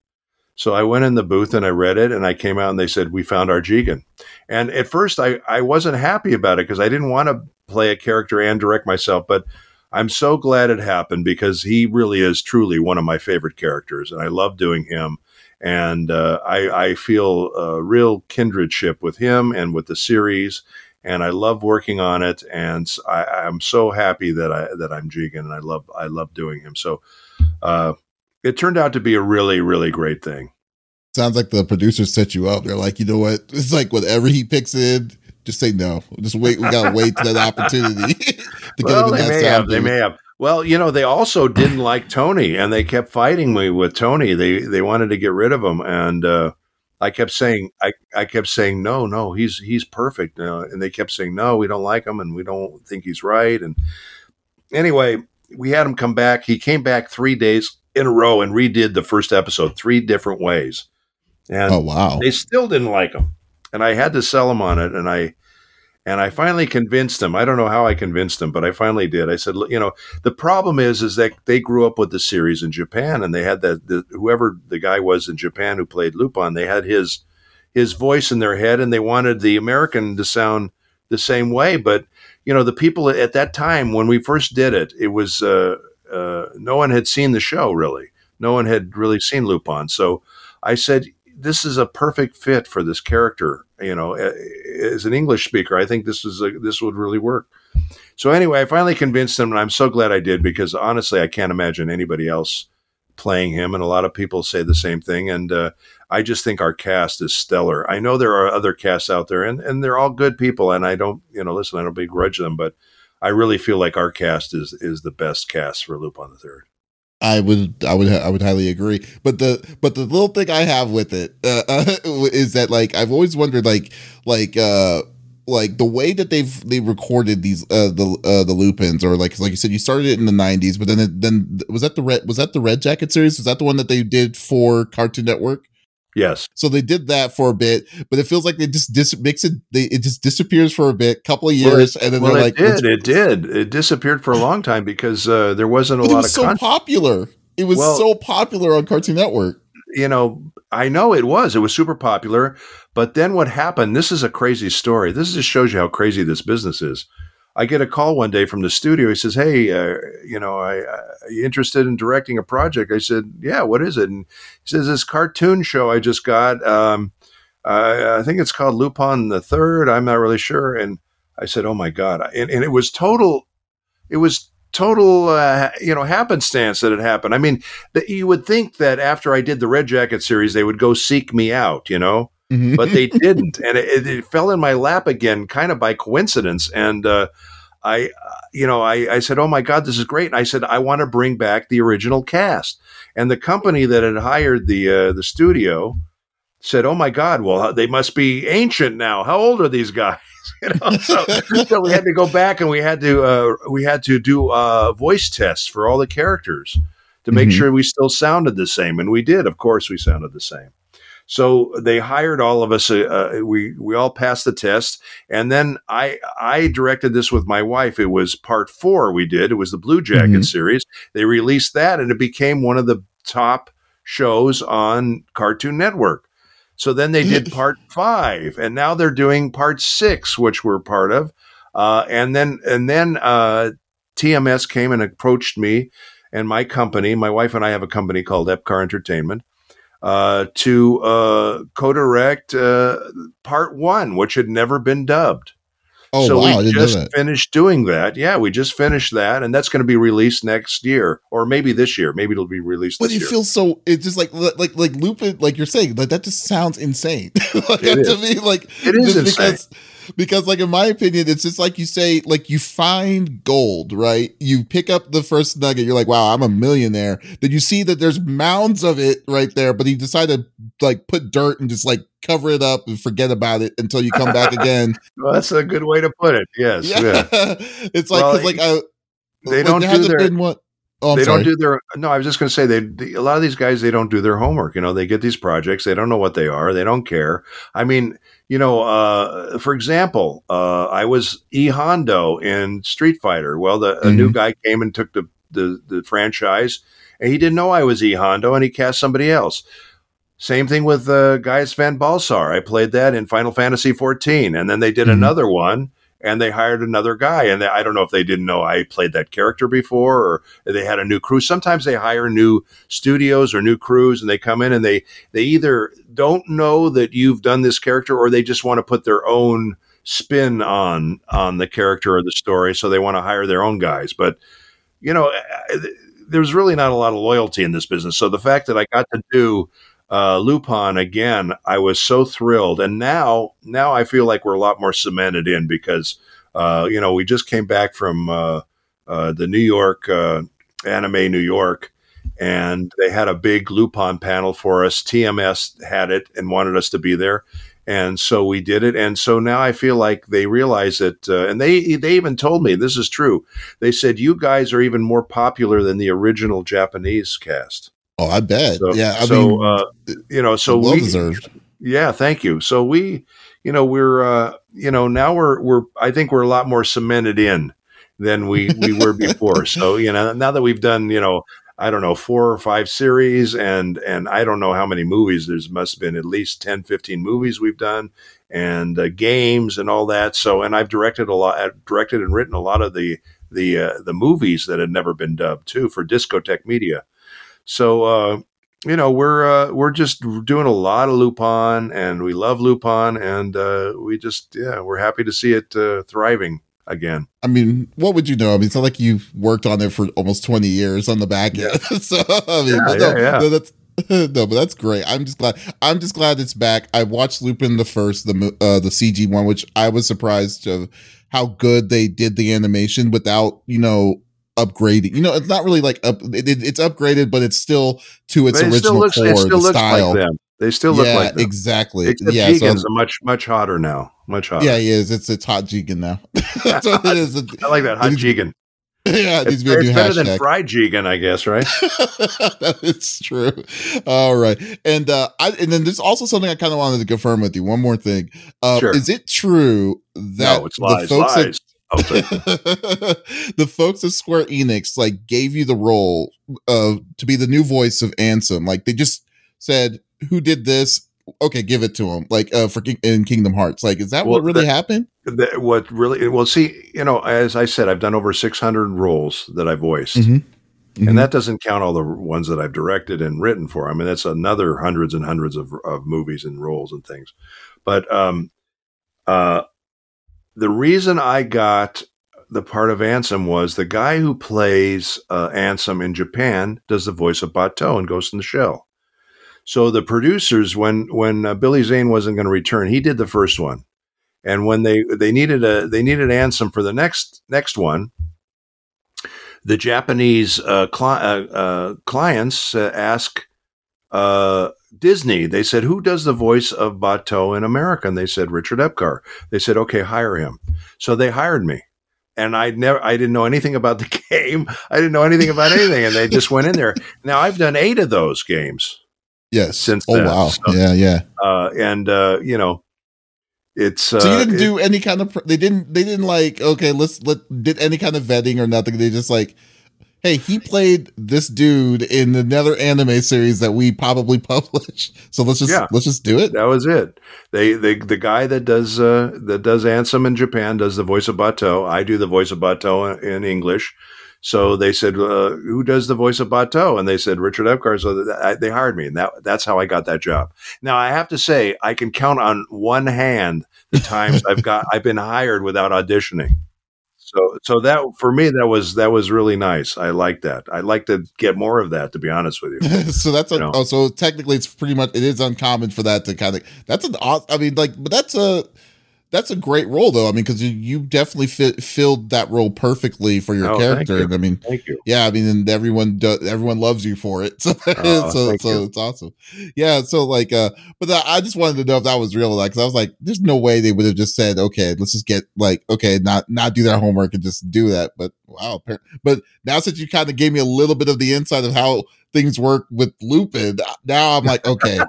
So I went in the booth and I read it and I came out and they said, We found our Jigen. And at first I, I wasn't happy about it because I didn't want to play a character and direct myself. But I'm so glad it happened because he really is truly one of my favorite characters and I love doing him. And uh, I, I feel a real kindredship with him and with the series and I love working on it. And I, am so happy that I that I'm Jigen, and I love I love doing him. So uh, it turned out to be a really really great thing. Sounds like the producers set you up. They're like, you know what? It's like whatever he picks in, just say no. Just wait. We gotta wait to that opportunity <laughs> to well, get him in that may have. They may have. Well, you know, they also didn't like Tony, and they kept fighting me with Tony. They they wanted to get rid of him, and uh, I kept saying, I, I kept saying, no, no, he's he's perfect, uh, and they kept saying, no, we don't like him, and we don't think he's right. And anyway, we had him come back. He came back three days in a row and redid the first episode three different ways. And oh wow, they still didn't like them, and I had to sell them on it. And I and I finally convinced them. I don't know how I convinced them, but I finally did. I said, you know, the problem is, is that they grew up with the series in Japan, and they had that the, whoever the guy was in Japan who played Lupin, they had his his voice in their head, and they wanted the American to sound the same way. But you know, the people at that time when we first did it, it was. Uh, uh, no one had seen the show really. No one had really seen Lupin. So I said, "This is a perfect fit for this character." You know, as an English speaker, I think this is a, this would really work. So anyway, I finally convinced him, and I'm so glad I did because honestly, I can't imagine anybody else playing him, and a lot of people say the same thing. And uh, I just think our cast is stellar. I know there are other casts out there, and and they're all good people, and I don't, you know, listen, I don't begrudge them, but I really feel like our cast is is the best cast for Lupin the Third. I would, I would, I would highly agree. But the, but the little thing I have with it uh, uh, <laughs> is that like I've always wondered, like, like, uh, like the way that they've they recorded these uh the uh the lupins or like like you said you started it in the 90s but then it, then was that the red was that the red jacket series was that the one that they did for cartoon network yes so they did that for a bit but it feels like they just dis- makes it they it just disappears for a bit couple of years well, and then well, they're it like did, it did it disappeared for a long time because uh there wasn't a lot of. it was of so popular it was well, so popular on cartoon network you know i know it was it was super popular but then what happened? This is a crazy story. This just shows you how crazy this business is. I get a call one day from the studio. He says, "Hey, uh, you know, I, uh, are you interested in directing a project?" I said, "Yeah, what is it?" And he says, "This cartoon show I just got. Um, I think it's called Lupin the Third. I'm not really sure." And I said, "Oh my god!" And, and it was total. It was total, uh, you know, happenstance that it happened. I mean, that you would think that after I did the Red Jacket series, they would go seek me out, you know mm-hmm. but they didn't, and it, it, fell in my lap again, kind of by coincidence. And uh, I, uh, you know, I, I said, "Oh my God, this is great!" And I said, "I want to bring back the original cast." And the company that had hired the uh, the studio said, "Oh my God, well, they must be ancient now. How old are these guys?" <laughs> you know, so, so, we had to go back and we had to uh, we had to do uh, voice tests for all the characters to make mm-hmm. sure we still sounded the same, and we did. Of course, we sounded the same. So they hired all of us. Uh, uh, we we all passed the test, and then I I directed this with my wife. It was part four we did. It was the Blue Jacket mm-hmm. series. They released that, and it became one of the top shows on Cartoon Network. So then they did <laughs> part five, and now they're doing part six, which we're part of. Uh, and then and then uh, TMS came and approached me and my company. My wife and I have a company called Epcar Entertainment, uh, to uh, co-direct uh, part one, which had never been dubbed. Oh, so wow, we just finished doing that. Yeah, we just finished that, and that's going to be released next year, or maybe this year. Maybe it'll be released. But it year. feels so. It's just like like like Lupin, like you're saying, like that just sounds insane. <laughs> like, to me, like it is insane. Because, like in my opinion it's just like you say like you find gold right you pick up the first nugget you're like wow i'm a millionaire then you see that there's mounds of it right there but you decide to like put dirt and just like cover it up and forget about it until you come back again <laughs> well that's a good way to put it yes yeah, yeah. <laughs> it's like well, like I, they don't do their been Oh, they sorry. don't do their no. I was just going to say they, they, a lot of these guys they don't do their homework. You know, they get these projects, they don't know what they are, they don't care. I mean, you know, uh, for example, uh, I was E Honda in Street Fighter. Well, the mm-hmm. a new mm-hmm. guy came and took the, the the franchise, and he didn't know I was E Honda, and he cast somebody else. Same thing with uh, Gaius Van Baelsar. I played that in Final Fantasy 14, and then they did mm-hmm. another one and they hired another guy. And they, I don't know if they didn't know I played that character before or they had a new crew. Sometimes they hire new studios or new crews and they come in and they, they either don't know that you've done this character or they just want to put their own spin on, on the character or the story. So they want to hire their own guys. But, you know, eh, eh, there's really not a lot of loyalty in this business. So the fact that I got to do uh, Lupin again, I was so thrilled, and now now I feel like we're a lot more cemented in because uh, you know we just came back from uh, uh the New York uh, Anime New York, and they had a big Lupin panel for us. TMS had it and wanted us to be there, and so we did it. And so now I feel like they realize that, uh, and they they even told me this is true. They said you guys are even more popular than the original Japanese cast. Oh, I bet. So, yeah. I so, mean, uh, you know, so well we, deserved. Yeah. Thank you. So we, you know, we're, uh, you know, now we're, we're, I think we're a lot more cemented in than we, we were <laughs> before. so, you know, now that we've done, you know, I don't know, four or five series and, and I don't know how many movies there's must have been at least 10, 15 movies we've done and uh, games and all that. So, and I've directed a lot, I've directed and written a lot of the, the uh, the movies that had never been dubbed too for Discotek Media. So uh, you know we're uh, we're just doing a lot of Lupin, and we love Lupin, and uh, we just yeah we're happy to see it uh, thriving again. I mean, what would you know? I mean, it's not like you've worked on it for almost twenty years on the back end. Yeah. <laughs> so I mean, yeah, no, yeah, no, that's <laughs> no, but that's great. I'm just glad. I'm just glad it's back. I watched Lupin the first, the uh, the CG one, which I was surprised of how good they did the animation without you know upgrading. You know, it's not really like up. It, it's upgraded, but it's still to its original looks, core, it still looks style. Like them. They still look yeah, like them. exactly. Except yeah, Jigen's so, much much hotter now. Much hotter. Yeah, he is. It's it's hot Jigen now. <laughs> That's what it is. <laughs> I like that hot Jigen. Yeah, it needs to be a new better hashtag. than fried Jigen, I guess, right? <laughs> is true. All right, and uh, I and then there's also something I kind of wanted to confirm with you. One more thing, uh, sure. is it true that no, it's lies, the folks lies. <laughs> the folks at Square Enix like gave you the role of to be the new voice of Ansem? Like they just said, "Who did this?" Okay, give it to him. Like uh, for King- in Kingdom Hearts, like is that well, what really that, happened? That, what really? Well, see, you know, as I said, I've done over 600 roles that I voiced. Mm-hmm. Mm-hmm. And that doesn't count all the ones that I've directed and written for. I mean, that's another hundreds and hundreds of, of movies and roles and things. But um, uh, the reason I got the part of Ansem was the guy who plays uh, Ansem in Japan does the voice of Batou in Ghost in the Shell. So the producers, when when uh, Billy Zane wasn't going to return, he did the first one, and when they they needed a they needed Ansem for the next next one, the Japanese uh, cli- uh, uh, clients uh, ask Disney. They said, "Who does the voice of Batou in America?" And they said, "Richard Epcar." They said, "Okay, hire him." So they hired me, and I never, I didn't know anything about the <laughs> game. I didn't know anything about anything, and they just went in there. Now I've done eight of those games. Yes. Since oh then. wow, so, yeah, yeah. Uh, and uh, you know, it's so you didn't it, do any kind of. They didn't. They didn't like. Okay, let's let did any kind of vetting or nothing. They just like hey, he played this dude in another anime series that we probably <laughs> published. So let's just yeah, let's just do it. That was it. They they the guy that does uh that does Ansem in Japan does the voice of Batou. I do the voice of Batou in English. So they said, uh, "Who does the voice of Batou?" And they said, "Richard Epcar." So they hired me, and that that's how I got that job. Now I have to say, I can count on one hand the times <laughs> I've got I've been hired without auditioning. So so that for me that was that was really nice. I like that. I'd like to get more of that. To be honest with you. <laughs> so that's a, oh, so technically it's pretty much it is uncommon for that to kind of that's an I mean like but that's a that's a great role though. I mean, because you, you definitely fit, filled that role perfectly for your oh, character. You. I mean, thank you. Yeah, I mean, and everyone does, everyone loves you for it. <laughs> So, oh, so, so it's awesome. Yeah. So like, uh, but I just wanted to know if that was real. Like, cause I was like, there's no way they would have just said, okay, let's just get like, okay, not not do their homework and just do that. But wow. But now since you kind of gave me a little bit of the insight of how things work with Lupin, now I'm like, okay.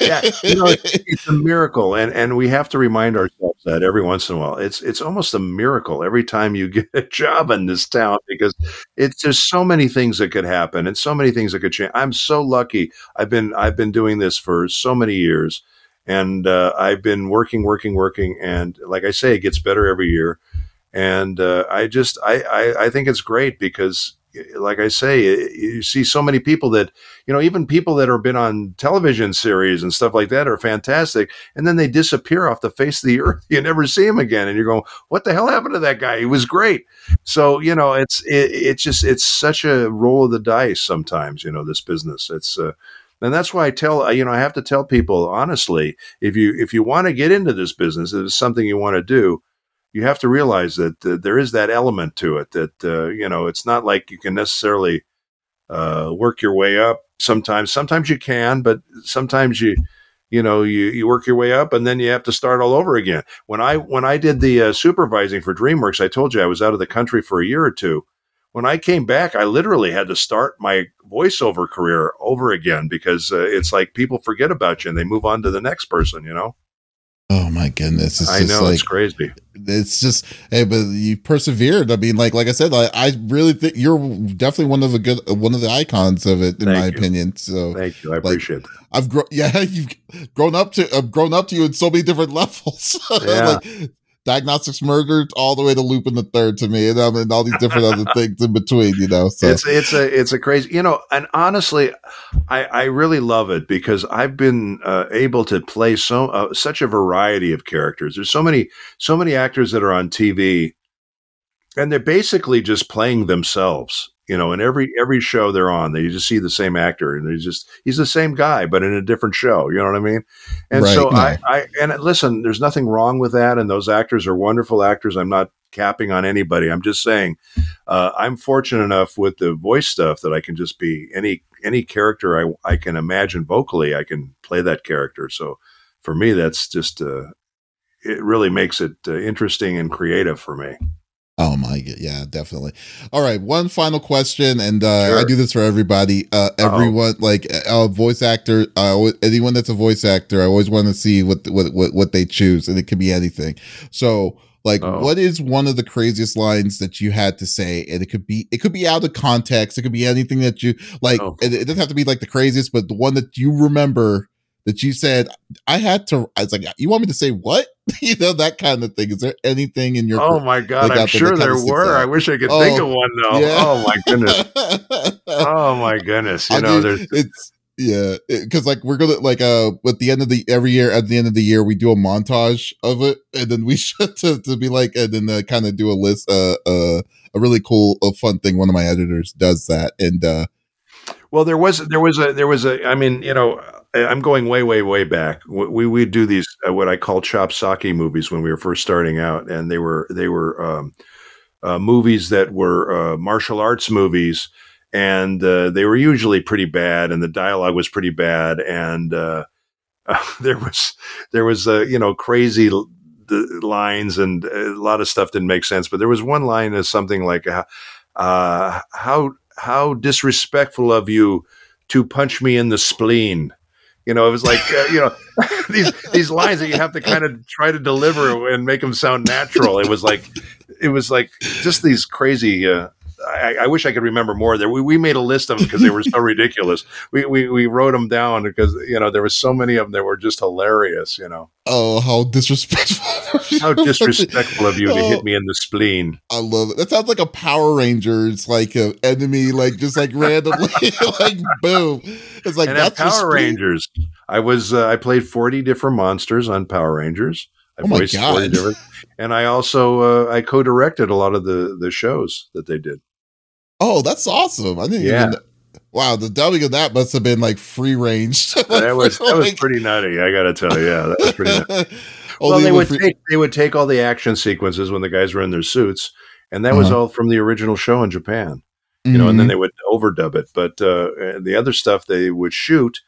Yeah, you know, it's, it's, a miracle, and and we have to remind ourselves that every once in a while. It's it's almost a miracle every time you <laughs> get a job in this town because it's there's so many things that could happen and so many things that could change. I'm so lucky. I've been I've been doing this for so many years, and uh, I've been working, working, working, and like I say, it gets better every year. And uh, I just I, I I think it's great because like I say, you see so many people that, you know, even people that have been on television series and stuff like that are fantastic. And then they disappear off the face of the <laughs> earth. You never see them again. And you're going, what the hell happened to that guy? He was great. So, you know, it's, it, it's just, it's such a roll of the dice sometimes, you know, this business. It's, uh, and that's why I tell, you know, I have to tell people honestly, if you, if you want to get into this business, if it is something you want to do, you have to realize that uh, there is that element to it that uh, you know it's not like you can necessarily uh, work your way up sometimes. Sometimes you can but sometimes you you know you, you work your way up and then you have to start all over again. When i when i did the uh, supervising for dreamworks i told you i was out of the country for a year or two. When i came back i literally had to start my voiceover career over again because uh, it's like people forget about you and they move on to the next person you know Oh my goodness! It's I know like, it's crazy. It's just hey, but you persevered. I mean, like like I said, like, I really think you're definitely one of the good one of the icons of it, in Thank my you. opinion. So Thank you, I appreciate it. I've grown, <laughs> yeah, you've grown up to I've grown up to you in so many different <laughs> levels. <laughs> Yeah. like, diagnostics Murder all the way to Lupin the Third to me, and, um, and all these different other <laughs> things in between. You know, so it's it's a it's a crazy you know, and honestly, I I really love it because I've been uh, able to play so uh, such a variety of characters. There's so many so many actors that are on TV, and they're basically just playing themselves you know, in every every show they're on, they just see the same actor, and he's just he's the same guy, but in a different show. You know what I mean? And right, so. I, I and listen, there's nothing wrong with that, and those actors are wonderful actors. I'm not capping on anybody. I'm just saying, uh, I'm fortunate enough with the voice stuff that I can just be any any character I I can imagine vocally. I can play that character. So for me, that's just uh, it really makes it uh, interesting and creative for me. Oh my god, yeah, definitely. All right, one final question, and uh, sure. I do this for everybody. Uh, everyone, like a voice actor, uh, anyone that's a voice actor, I always want to see what, what what what they choose, and it can be anything. So, like, oh. what is one of the craziest lines that you had to say? And it could be it could be out of context. It could be anything that you like. Oh. It, it doesn't have to be like the craziest, but the one that you remember that you said I had to. I was like, you want me to say what? <laughs> you know that kind of thing. Is there anything in your? Oh my god, I'm sure there were. I wish I could oh, think of one though. Yeah. Oh my goodness. <laughs> oh my goodness. You I know, there's it's yeah, because like we're gonna like uh at the end of the every year at the end of the year we do a montage of it, and then we <laughs> should to, to be like and then uh, kind of do a list uh uh a really cool a fun thing. One of my editors does that, and uh well, there was there was a there was a I mean you know I'm going way, way, way back. We we do these uh, what I call chopsocky movies when we were first starting out, and they were they were um, uh, movies that were uh, martial arts movies, and uh, they were usually pretty bad, and the dialogue was pretty bad, and uh, <laughs> there was there was uh, you know crazy lines, and a lot of stuff didn't make sense. But there was one line as something like, "How how disrespectful of you." To punch me in the spleen, you know, it was like uh, you know <laughs> these these lines that you have to kind of try to deliver and make them sound natural. It was like it was like just these crazy uh, I, I, wish I could remember more there. We, we made a list of them because they were so <laughs> ridiculous. We, we, we wrote them down because, you know, there were so many of them that were just hilarious, you know. Oh, how disrespectful. <laughs> how <laughs> disrespectful of you oh, to hit me in the spleen. I love it. That sounds like a Power Rangers, like an enemy, like just like randomly, like boom. It's like, and that's Power Rangers. I was, uh, I played 40 different monsters on Power Rangers. I oh voiced 40 different. And I also, uh, I co-directed a lot of the, the shows that they did. Oh, that's awesome! I didn't yeah. even. Wow, the dubbing of that must have been like free range. <laughs> like, that was that was pretty nutty. I got to tell you, yeah, that was pretty. <laughs> well, they would free- take they would take all the action sequences when the guys were in their suits, and that uh-huh. was all from the original show in Japan. You know, mm-hmm. and then mm-hmm. they would overdub it. But uh, the other stuff they would shoot,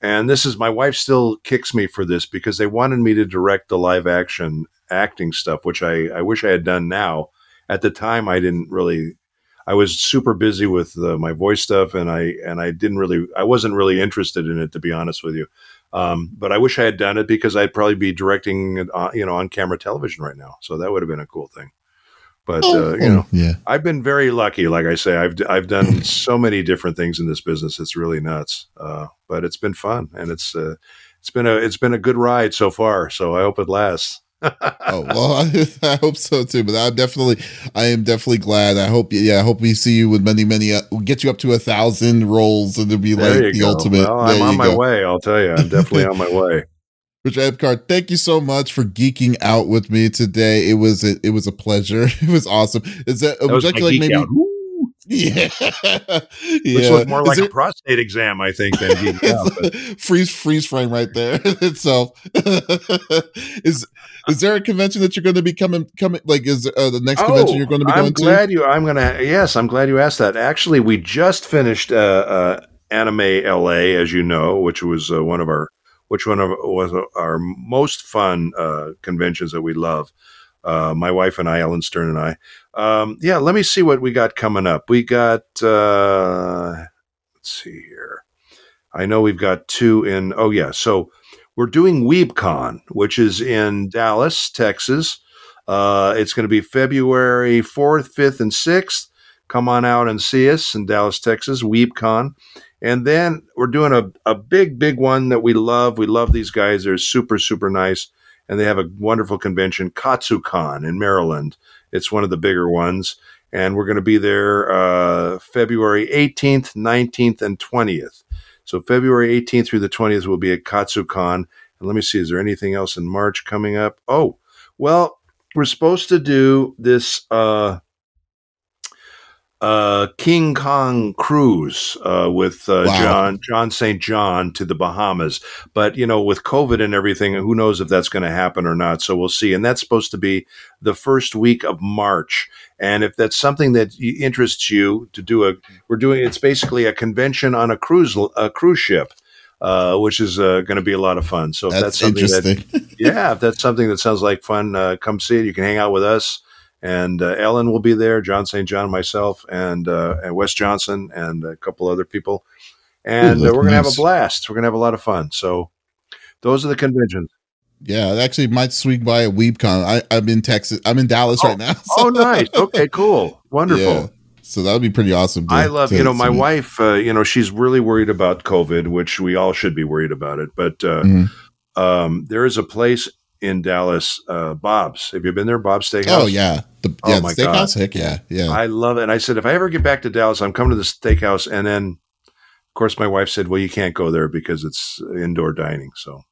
and this is my wife still kicks me for this because they wanted me to direct the live action acting stuff, which I, I wish I had done now. At the time, I didn't really I was super busy with uh, my voice stuff, and I and I didn't really, I wasn't really interested in it to be honest with you. Um, but I wish I had done it because I'd probably be directing, uh, you know, on camera television right now. So that would have been a cool thing. But oh, uh, you know, yeah. I've been very lucky. Like I say, I've I've done so many different things in this business. It's really nuts. Uh, but it's been fun, and it's uh, it's been a it's been a good ride so far. So I hope it lasts oh well, I, <laughs> I, hope so too. But I'm definitely, I am definitely glad. I hope, yeah, I hope we see you with many, many. Uh, we'll get you up to a thousand roles, and it'll be there like the go. ultimate. Well, I'm on my go. way. I'll tell you, I'm definitely on my way. <laughs> Richard Epcar, thank you so much for geeking out with me today. It was a, it was a pleasure. <laughs> It was awesome. Is that, that would you like maybe? Out. Yeah, <laughs> yeah. Which looked more like a prostate exam, I think, than <laughs> out, freeze freeze frame right there <laughs> itself. is is there a convention that you're going to be coming coming? Like, is uh, the next oh, convention you're going to be I'm going glad you. I'm to. Yes, I'm glad you asked that. Actually, we just finished uh, uh, Anime LA, as you know, which was uh, one of our which one of was our most fun uh, conventions that we love. Uh, my wife and I, Ellyn Stern and I. Um, yeah, let me see what we got coming up. We got, uh, let's see here. I know we've got two in, oh, yeah. So we're doing WeebCon, which is in Dallas, Texas. Uh, it's going to be February 4th, 5th, and 6th. Come on out and see us in Dallas, Texas, WeebCon. And then we're doing a, a big, big one that we love. We love these guys. They're super, super nice and they have a wonderful convention, KatsuCon in Maryland. It's one of the bigger ones, and we're going to be there uh, February 18th, 19th, and 20th. So February 18th through the 20th will be at KatsuCon. And let me see, is there anything else in March coming up? Oh, well, we're supposed to do this uh, uh, King Kong cruise uh, with uh, wow. John John St. John to the Bahamas. But you know, with COVID and everything, who knows if that's going to happen or not? So we'll see. And that's supposed to be the first week of March. And if that's something that interests you to do a, we're doing it's basically a convention on a cruise a cruise ship. Uh, which is uh, going to be a lot of fun. So if that's, that's something that, <laughs> yeah, if that's something that sounds like fun, uh, come see it. You can hang out with us and uh, Ellyn will be there, John St. John, myself, and uh, and Wes Johnson, and a couple other people, and Ooh, uh, we're gonna have a blast. We're gonna have a lot of fun. So those are the conventions. Yeah, I actually might swing by a WeebCon. I, I'm in Texas. I'm in Dallas oh, right now. So. <laughs> Oh, nice. Okay, cool. Wonderful. Yeah. So that would be pretty awesome. To, I love, you know, my wife, uh, you know, she's really worried about COVID, which we all should be worried about it. But uh, mm-hmm. um, there is a place in Dallas, uh, Bob's. Have you been there, Bob's Steakhouse? Oh yeah, the, oh, yeah, my steakhouse. God. Heck yeah, yeah. I love it. And I said, if I ever get back to Dallas, I'm coming to the steakhouse. And then, of course, my wife said, well, you can't go there because it's indoor dining. So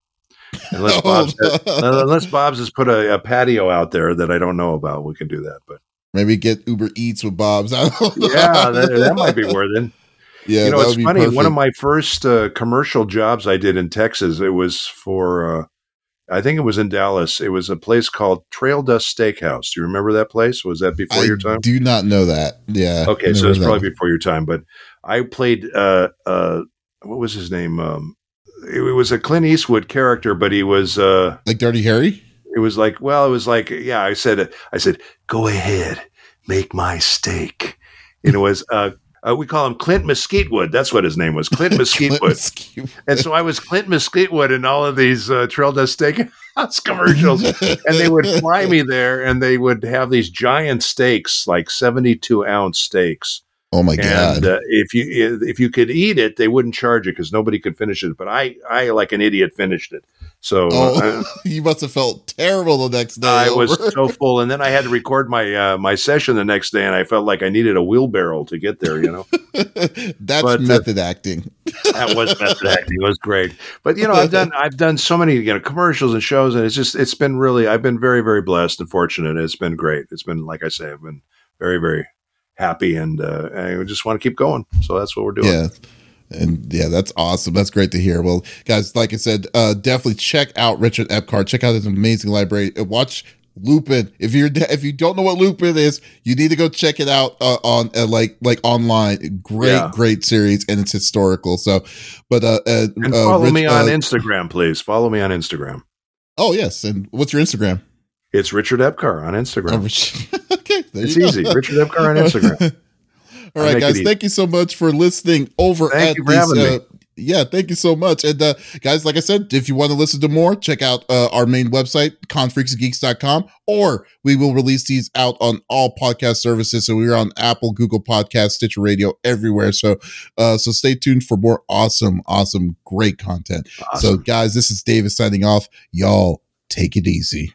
unless <laughs> Bob's, has, unless Bob's has put a, a, patio out there that I don't know about, we can do that. But maybe get Uber Eats with Bob's. <laughs> yeah, that, that, might be worth it. Yeah, you know, it's funny. Perfect. One of my first uh, commercial jobs I did in Texas, it was for. Uh, I think it was in Dallas. It was a place called Trail Dust Steakhouse. Do you remember that place? Was that before I your time? Do not know that. Yeah. Okay, so it's probably before your time. But I played. Uh, uh, what was his name? Um, it, was a Clint Eastwood character, but he was uh, like Dirty Harry. It was like, well, it was like, yeah. I said, I said, go ahead, make my steak. And it was uh, uh, we call him Clint Mesquitewood. That's what his name was, Clint <laughs> Mesquitewood. Clint Mesquitewood. And so I was Clint Mesquitewood in all of these uh, Trail Dust Steakhouse <laughs> commercials, and they would fly me there, and they would have these giant steaks, like seventy-two ounce steaks, Oh my god! And, uh, if you if you could eat it, they wouldn't charge it because nobody could finish it. But I I like an idiot finished it. So oh, uh, <laughs> you must have felt terrible the next day. I over. was so <laughs> full, and then I had to record my uh, my session the next day, and I felt like I needed a wheelbarrow to get there. You know, <laughs> that's but, uh, method acting. that was method acting. It was great. But you know, I've done I've done so many you know commercials and shows, and it's just it's been really I've been very very blessed and fortunate. It's been great. It's been like I say, I've been very very happy and uh, I just want to keep going. So that's what we're doing. Yeah. And yeah, that's awesome. That's great to hear. Well, guys, like I said, uh, definitely check out Richard Epcar. Check out his amazing library. Uh, watch Lupin. If you're if you don't know what Lupin is, you need to go check it out uh, on uh, like like online. Great, yeah. great series, and it's historical. So, but uh, uh and uh, follow Rich, me on Instagram, please. Follow me on Instagram. Oh yes, and what's your Instagram? It's Richard Epcar on Instagram. Oh, <laughs> okay, it's easy. Richard Epcar on Instagram. <laughs> All right, guys. Thank you so much for listening over thank at these. Uh, yeah, thank you so much. And uh, guys, like I said, if you want to listen to more, check out uh, our main website, confreaksgeeks.com, or we will release these out on all podcast services. So we're on Apple, Google Podcast, Stitcher Radio, everywhere. So uh, so stay tuned for more awesome, awesome, great content. Awesome. So guys, this is Davis signing off. Y'all take it easy.